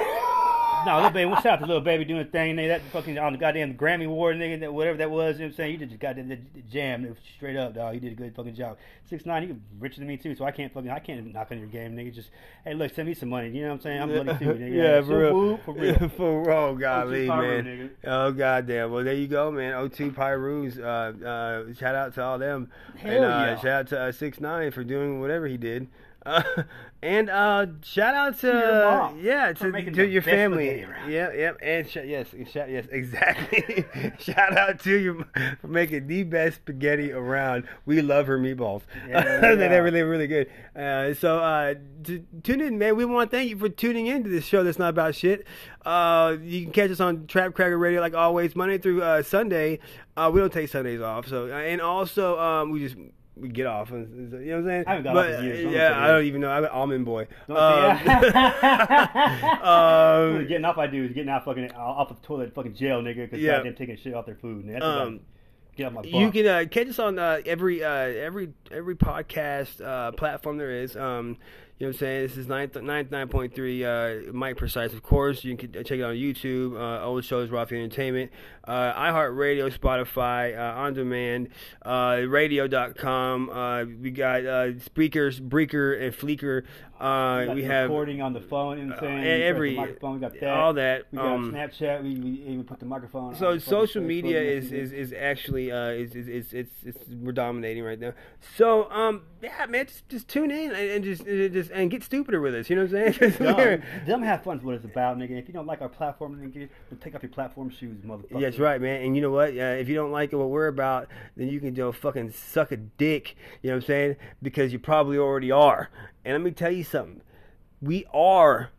no, little baby, what's up to little baby doing a thing, nigga? That fucking on the goddamn Grammy Award, nigga, that whatever that was. You know what I'm saying? You just got the, jam straight up, dog. You did a good fucking job. Six nine, you richer than me too, so I can't fucking I can't knock on your game, nigga. Just hey, look, send me some money. You know what I'm saying? I'm money too, nigga. yeah, for real. woo, for real. [laughs] for oh golly, man. nigga. Oh goddamn. Well, there you go, man. O2 Pyrus. Uh, uh, shout out to all them. Hell and uh, yeah. shout out to uh, Six Nine for doing whatever he did. Uh, [laughs] and uh, shout out to, your mom yeah to, to your family. Yeah, yeah, and sh- yes, shout, yes, exactly. [laughs] shout out to you [laughs] for making the best spaghetti around. We love her meatballs. Yeah, yeah. they're really, really good. Uh, so uh, t- tune in, man. We want to thank you for tuning in to this show that's not about shit. Uh, you can catch us on Trap Cracker Radio like always, Monday through uh, Sunday. Uh, we don't take Sundays off. So uh, and also um, we just. We get off, and- you know what I'm saying? I haven't got but, off in years. Don't Yeah, I don't even know. I'm an almond boy. Don't Um, say- um, [laughs] [laughs] getting off I do is getting out fucking off of the toilet, fucking jail, nigga, because Yeah. goddamn taking shit off their food. Nigga. That's Um, get off my. You can uh, catch us on uh, every uh, every every podcast uh, platform there is. Um, you know what I'm saying? This is 99.3 uh, Mike Precise, of course. You can check it on YouTube. Uh, old shows, Raw Feed Entertainment. Uh, iHeartRadio, Spotify, uh, On Demand, uh, Radio.com. Uh, we got uh, Speakers, Breaker, and Fleeker Uh, We we have recording on the phone. You know uh, saying? The every microphone. We got that. all that. We got um, Snapchat. We, we even put the microphone. So on the social media is, is, is actually uh is, is, is it's it's we're dominating right now. So um yeah man just just tune in and, and just and just and get stupider with us. You know what I'm saying? [laughs] Dumb. Dumb have fun is what it's about, nigga. If you don't like our platform, then get, then take off your platform shoes, motherfucker. That's right, man. And you know what? Uh, if you don't like what we're about, then you can go fucking suck a dick. You know what I'm saying? Because you probably already are. And let me tell you something. We are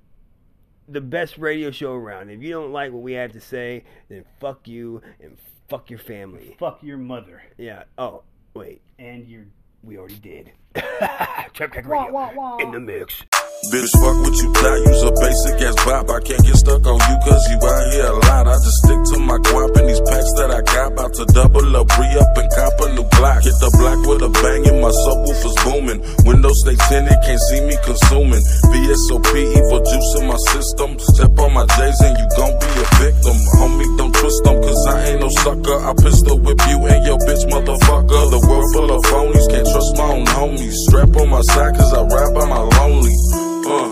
the best radio show around. If you don't like what we have to say, then fuck you and fuck your family. Fuck your mother. Yeah. Oh, wait. And your. We already did. [laughs] Trap Tech Radio Wah, wah, wah. in the mix. Bitch, fuck what you thought, use a basic ass bop. I can't get stuck on you cause you out here a lot. I just stick to my guap and these packs that I got. About to double up, re up and cop a new block. Hit the block with a bang and my subwoofer's booming. Windows stay tinted, can't see me consuming. VSOP, evil juice in my system. Step on my J's and you gon' be a victim. Homie, don't twist them cause I ain't no sucker. I pistol whip you and your bitch, motherfucker. The world full of phonies, can't trust my own homies. Strap on my side cause I ride by my lonely. Uh,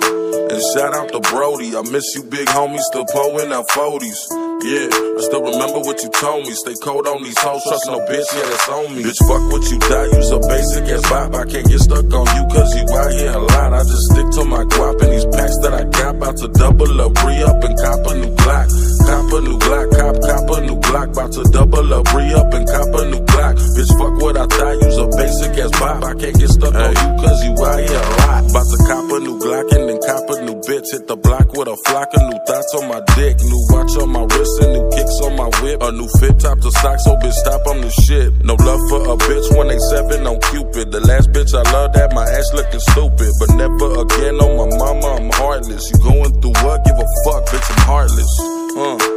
and shout out to Brody. I miss you, big homie. Still pulling out 40s. Yeah, I still remember what you told me. Stay cold on these hoes, trust no bitch, yeah, that's on me. Bitch, fuck what you thought, you's a basic ass bop. I can't get stuck on you, cause you out here a lot. I just stick to my guap and these packs that I got. About to double up, re up and cop a new Glock. Cop a new Glock, cop, cop a new Glock. About to double up, re up and cop a new Glock. Bitch, fuck what I thought, you's a basic ass bop. I can't get stuck on you, cause you out here Hit the block with a flock of new thoughts on my dick. New watch on my wrist and new kicks on my whip. A new fit top to socks, so bitch, stop, I'm the shit. No love for a bitch when they seven on Cupid. The last bitch I loved had my ass looking stupid. But never again on my mama, I'm heartless. You going through what? Give a fuck, bitch, I'm heartless. Uh.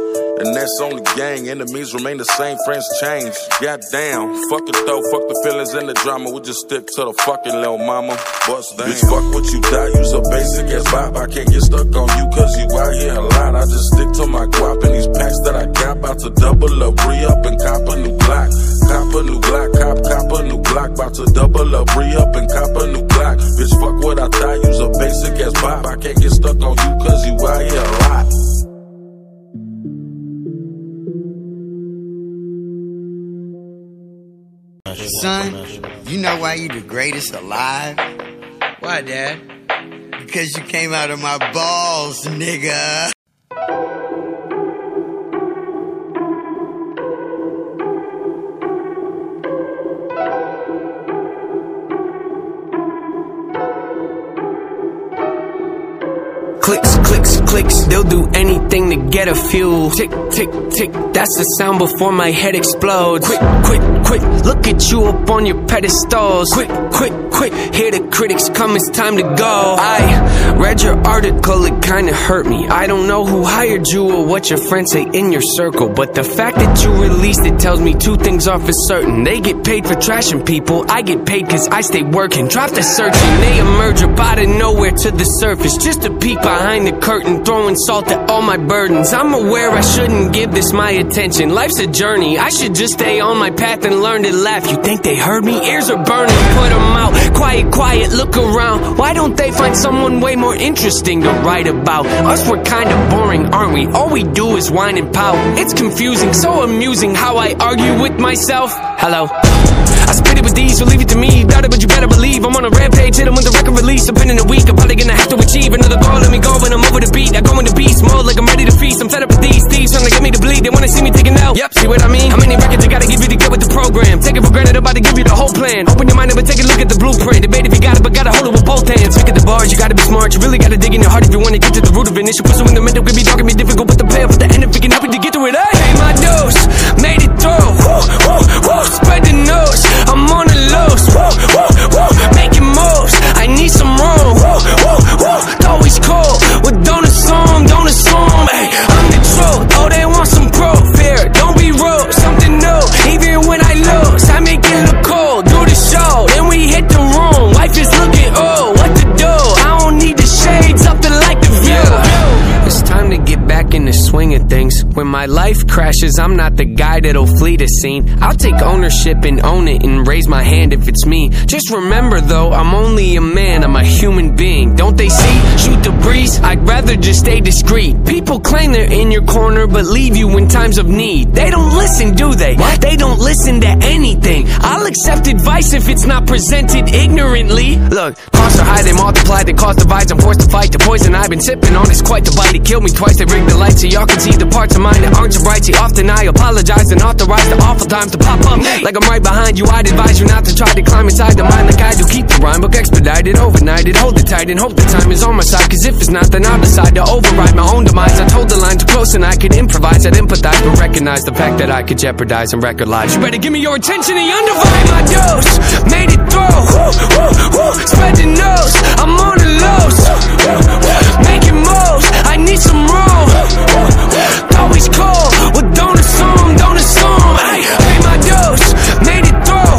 That's only gang. Enemies remain the same, friends change. Goddamn. Fuck it though, fuck the feelings and the drama. We just stick to the fucking little mama. Bust down. Bitch, fuck what you thought. You's a basic ass bop. I can't get stuck on you cause you out here a lot. I just stick to my guap and these packs that I got. About to double up, re up and cop a new Glock. Cop a new Glock, cop, cop a new Glock. About to double up, re up and cop a new Glock. Bitch, fuck what I thought. You's a basic ass bop. I can't get stuck on you cause you out here a lot. Son, you know why you the greatest alive? Why, Dad? Because you came out of my balls, nigga. Clicks, clicks, clicks, they'll do anything to get a few. Tick, tick, tick, that's the sound before my head explodes. Quick, quick, quick, look at you up on your pedestals. Quick, quick, quick, hear the critics come, it's time to go. I read your article, it kinda hurt me. I don't know who hired you or what your friends say in your circle, but the fact that you released it tells me two things are for certain. They get paid for trashing people, I get paid cause I stay working. Drop the searching, they emerge up out of nowhere to the surface, just a peek behind the curtain, throwing salt at all my burdens. I'm aware I shouldn't give this my attention. Life's a journey, I should just stay on my path and learn to laugh. You think they heard me? Ears are burning, put them out. Quiet, quiet, look around. Why don't they find someone way more interesting to write about? Us, we're kinda boring, aren't we? All we do is whine and pout. It's confusing, so amusing how I argue with myself. Hello. I spit it with these, so leave it to me. Doubt it, but you better believe I'm on a rampage. Hit 'em with the record release. Depending a week, I'm probably gonna have to achieve another goal. Let me go when I'm over the beat. I go in the beast mode like I'm ready to feast. I'm fed up with these thieves trying to get me to bleed. They wanna see me taking out. Yep, see what I mean? How many records I gotta it. Initial pursuing the mental could be dark and be difficult, but the payoff at the life crashes, I'm not the guy that'll flee the scene. I'll take ownership and own it and raise my hand if it's me. Just remember though, I'm only a man, I'm a human being. Don't they see? Shoot the breeze, I'd rather just stay discreet. People claim they're in your corner, but leave you in times of need. They don't listen, do they? What? They don't listen to anything. I'll accept advice if it's not presented ignorantly. Look, are they multiply, they cause divides. I'm forced to fight the poison I've been sipping on. It's quite the bite. It killed me twice. They rigged the light so y'all can see the parts of mine that aren't so bright. See, often I apologize and authorize the awful times to pop up. Like I'm right behind you, I'd advise you not to try to climb inside the mind like I do. Keep the rhyme book expedited, overnighted. Hold it tight and hope the time is on my side. Cause if it's not, then I'll decide to override my own demise. I told the line too close and I could improvise. I'd empathize, but recognize the fact that I could jeopardize and record lives. You better give me your attention and undivided my dose. Made it nose. I'm on the making moves. I need some room. Always cold, well don't assume, don't assume. Pay my dose, made it through.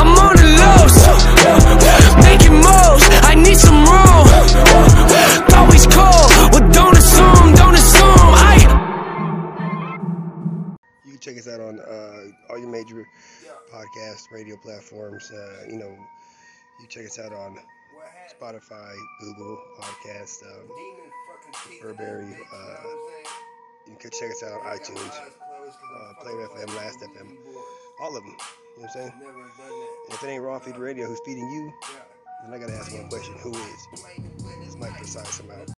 I'm on the making moves. I need some room. Always cold, well don't assume, don't assume. Hey. You can check us out on uh, all your major podcast radio platforms. Uh, you know, you check us out on Spotify, Google Podcast, um, Burberry. Uh, you can check us out on iTunes, uh, Play FM, Last FM, all of them. You know what I'm saying? And if it ain't Raw Feed Radio who's feeding you, then I gotta ask one question: Who is? It's Mike Precise. I'm out.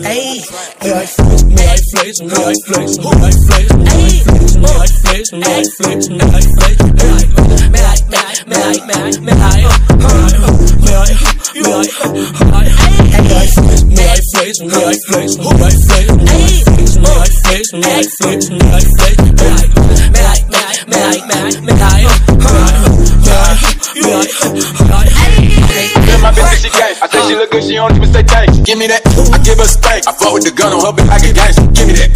Okay, okay, hey. May I flex, may I flex, may I flex, may I flex, may I flex, may I flex, may I flex, may I flex, may I, May I, may I, may I, may I, may I, may I, may I, may I flex, may I flex, may I flex, may I flex, may I flex, may I flex, may I flex, may I flex, may I, may I, may I, may I, may I, may I, may I, look good, she don't even say thanks. Give me that, I give her spank. I fought with the gun on her, but I get gangster. Give me that,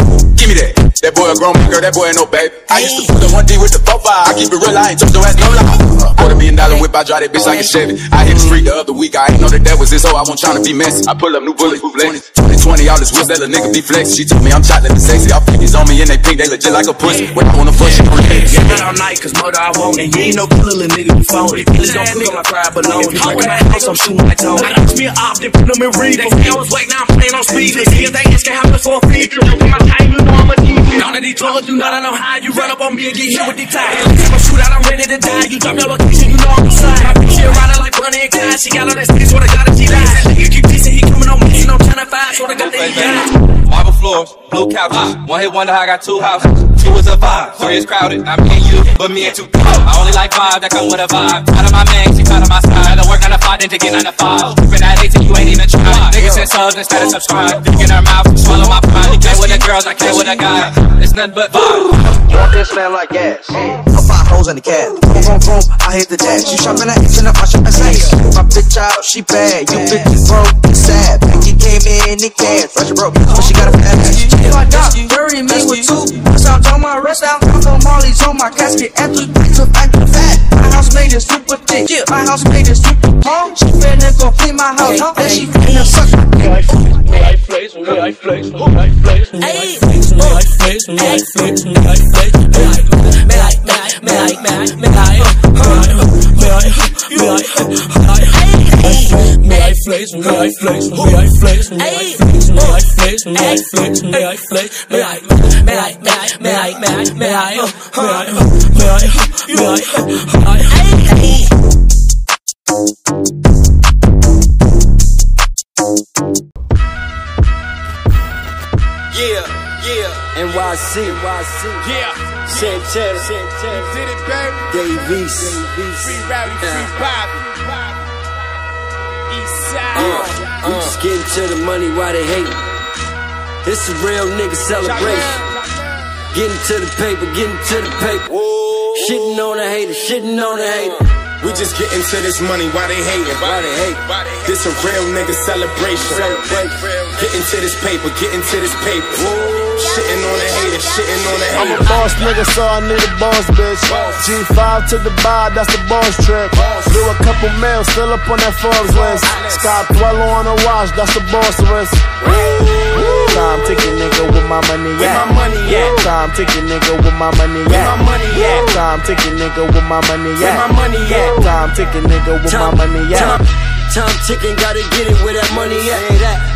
that. That boy a grown man, girl, that boy ain't no baby. I used to put the 1D with the 4 5. I keep it real, I ain't touch your ass, no lie. Quarter million dollar whip, I drive that bitch like a Chevy. I hit the street the other week, I ain't know that that was this, so I wasn't trying to be messy. I pull up new bullets, 20, 20, all this whips, that little nigga be flex. She told me I'm chocolate and sexy. All pinkies on me and they pink, they legit like a pussy. When I wanna fuck, she gon' hit. Yeah, but all night, cause murder I want it. You ain't no killer, little nigga, you phony. Feelings don't cook on my fried bologna. Hawk in my house, I'm shooting like Tony. I asked me an op, then put them in read. They say I was waiting, now I'm playing on speed. They see if they asking how much for a fee. You know, my time, you know I'm a deep. None of these drugs, you know I know how. You run up on me and get hit with the tires. I'm a shootout, I'm ready to die. You drop your location, you know I'm inside. My bitch, a rider like Bonnie and Clyde. She got all that stick, swear to God, if she lies. That nigga keep dissing, he coming on me, he no 10 to 5. Swear to God, that he. Marble floors, blue couches. One hit wonder I got two houses. Two is a five, three is crowded. Me and you, but me and two. I only like five that come with a vibe. Out of my man, she out of my side. I work nine to five, then to get nine to five. Tripping at 18, you ain't even try. Niggas send subs instead of subscribe. Dick in her mouth, swallow my pride. Play with the girls, I play with a guy. It's nothing but vibe. Want this smell like gas? Put five holes in the cab. Boom, boom, boom, I hit the dash. You shopping at H and M, I shop at Saks. My bitch out, she bad. You bitches broke and sad. Pinky came in in cash. Fresh broke, but she got a fat ass. If I die, bury me with two. Sounds on my wrist out. I'm from Marley's on my casket. And three packs of back to fat. My house made it super thick. My house made it super tall. She finna go clean my house. Then she finna suck my may I flex, may I flex, may I flex, may I flex, may I flex, may I flex, may I flex, may I, may I, may I, may I, may I, may I, may I, may I, may I flex, may I flex, may I flex, may I flex, may I flex, may I flex, may I flex, may I, may I, may I, may I, may I, may I, may I, may I, may I, Yeah, NYC, NYC. Yeah. Santana, Santana. Did it, baby. Davies. Free rowdy, free Bobby. East side. Uh, we just getting to the money while they hating. It's a real nigga celebration. Getting to the paper, getting to the paper. Shitting on the hater, shitting on the hater. We just getting to this money, why they hating? Why they hate? This a real nigga celebration. Getting to this paper, getting to this paper. Shitting on the haters, shitting on the I'm a boss nigga, so I need a boss bitch. G5 to the bar, that's the boss trip. Do a couple mils, still up on that Forbes list. Scott Dweller on the watch, that's the boss risk. Time ticking nigga with my money Where at. my money at? Time ticking nigga with my money Where at. my money at? Time ticking nigga with my money at. Where my money? Time ticking nigga with my money at. Time, ticking, gotta get it where that money at.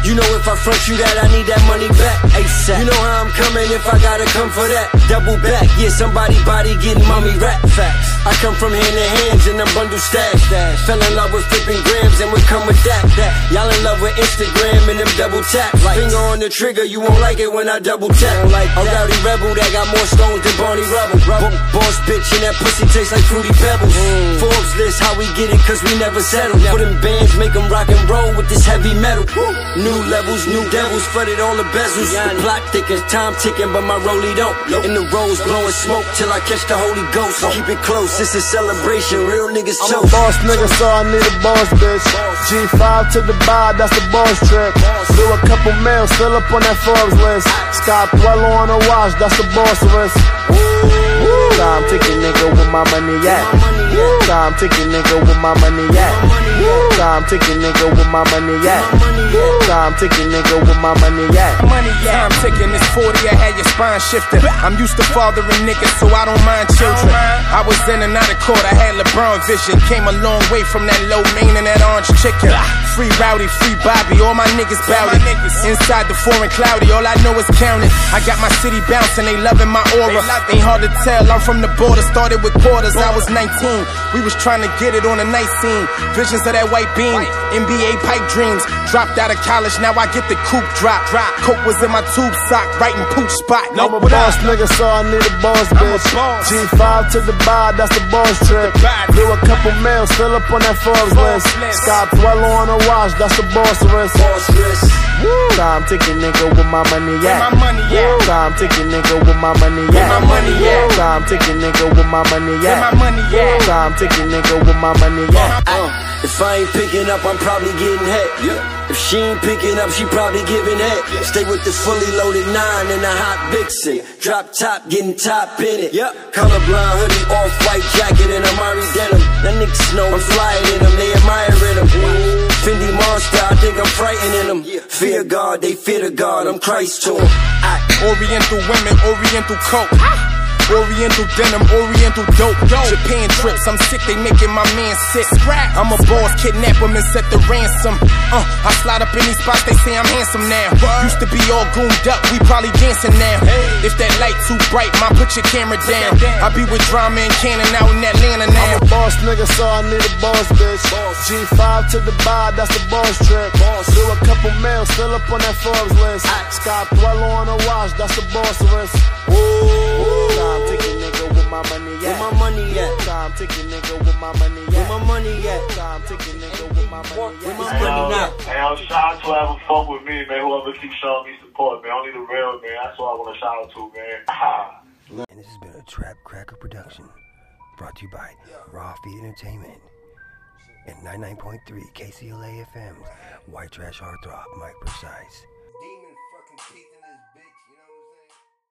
You know if I front you that, I need that money back. ASAP. You know how I'm coming if I gotta come for that. Double back, yeah, somebody body getting mommy rap facts. I come from hand to hands and I'm bundle stash. Fell in love with flipping grams and we come with that. that. Y'all in love with Instagram and them double taps. Finger on the trigger, you won't like it when I double tap. Like a rowdy rebel that got more stones than Barney Rubble. Bo- boss bitch and that pussy tastes like fruity pebbles. Mm. Forbes list, how we get it, cause we never settle. Put in bands, make them rock and roll with this heavy metal. New levels, new devils, flooded all the bezels. The plot thickens, time ticking, but my rollie don't. In the rose, blowing smoke till I catch the Holy Ghost. Keep it close, it's a celebration. Real niggas I'm a boss nigga, so I need a boss bitch. G5 to the bar, that's the boss trip. Do a couple mils, still up on that Forbes list. Scott Dweller on the watch, that's the boss risk. Time ticking nigga with my money at. Time ticking nigga with my money at. Time ticking nigga with my money at. Time ticking nigga with my money at. Money, yeah, I'm taking this 40, I had your spine shifting. I'm used to fathering niggas, so I don't mind children. I was in and out of court, I had LeBron vision. Came a long way from that lo mein and that orange chicken. Free Rowdy, free Bobby, all my niggas bout it. Inside the foreign cloudy, all I know is counting. I got my city bouncing, they loving my aura. Ain't hard to tell, I'm from the border, started with quarters. I was 19, we was trying to get it on the night scene. Visions of that white beam, NBA pipe dreams. Dropped out of college, now I get the coupe drop. Drop. Coke was in my tube sock, writing pooch spot. I'm a boss nigga, so I need a boss bitch. G5 to the bar, that's the boss trip. Do a couple mils, still up on that Forbes list. Scott Dweller on the watch, that's the boss risk. Time ticking nigga with my money at. Time ticking nigga with my money at. Time ticking nigga with my money at. Time ticking nigga with my money at. If I ain't picking up, I'm probably getting hit. If she ain't picking up, she probably giving head. Stay with the fully loaded nine and a hot vixen. Drop top, getting top in it. Yep. Colorblind hoodie, off white jacket, and Amiri denim. That niggas know I'm flying in them, they admiring them. Fendi monster, I think I'm frightening them. Fear God, they fear the God, I'm Christ to 'em. Oriental women, Oriental coke. Ah. Oriental denim, Oriental dope. Japan trips, I'm sick, they making my man sick. I'm a boss, kidnap him and set the ransom. Uh, I slide up in these spots, they say I'm handsome now. Used to be all goomed up, we probably dancing now. If that light too bright, ma, put your camera down. I be with drama and Cannon out in Atlanta now. I'm a boss nigga, so I need a boss bitch. G5 to the bar, that's the boss trip. Do a couple mils, still up on that Forbes list. Scott Dweller on the watch, that's the boss risk. Time ticking nigga with my money at. Where my money at? Time ticking nigga with my money at. Where my money at? Time ticking nigga with my money at. Where my Hey, money yo, now? hey, yo, shout out to whoever fuck with me, man. Whoever keeps showing me support, man. Only the real, man. That's what I want to shout out to, man. [laughs] And this has been a Trap Cracker production brought to you by Raw Feed Entertainment and 99.3 KCLA FM, White Trash Heartthrob, Mike Precise. Demon fucking Pete.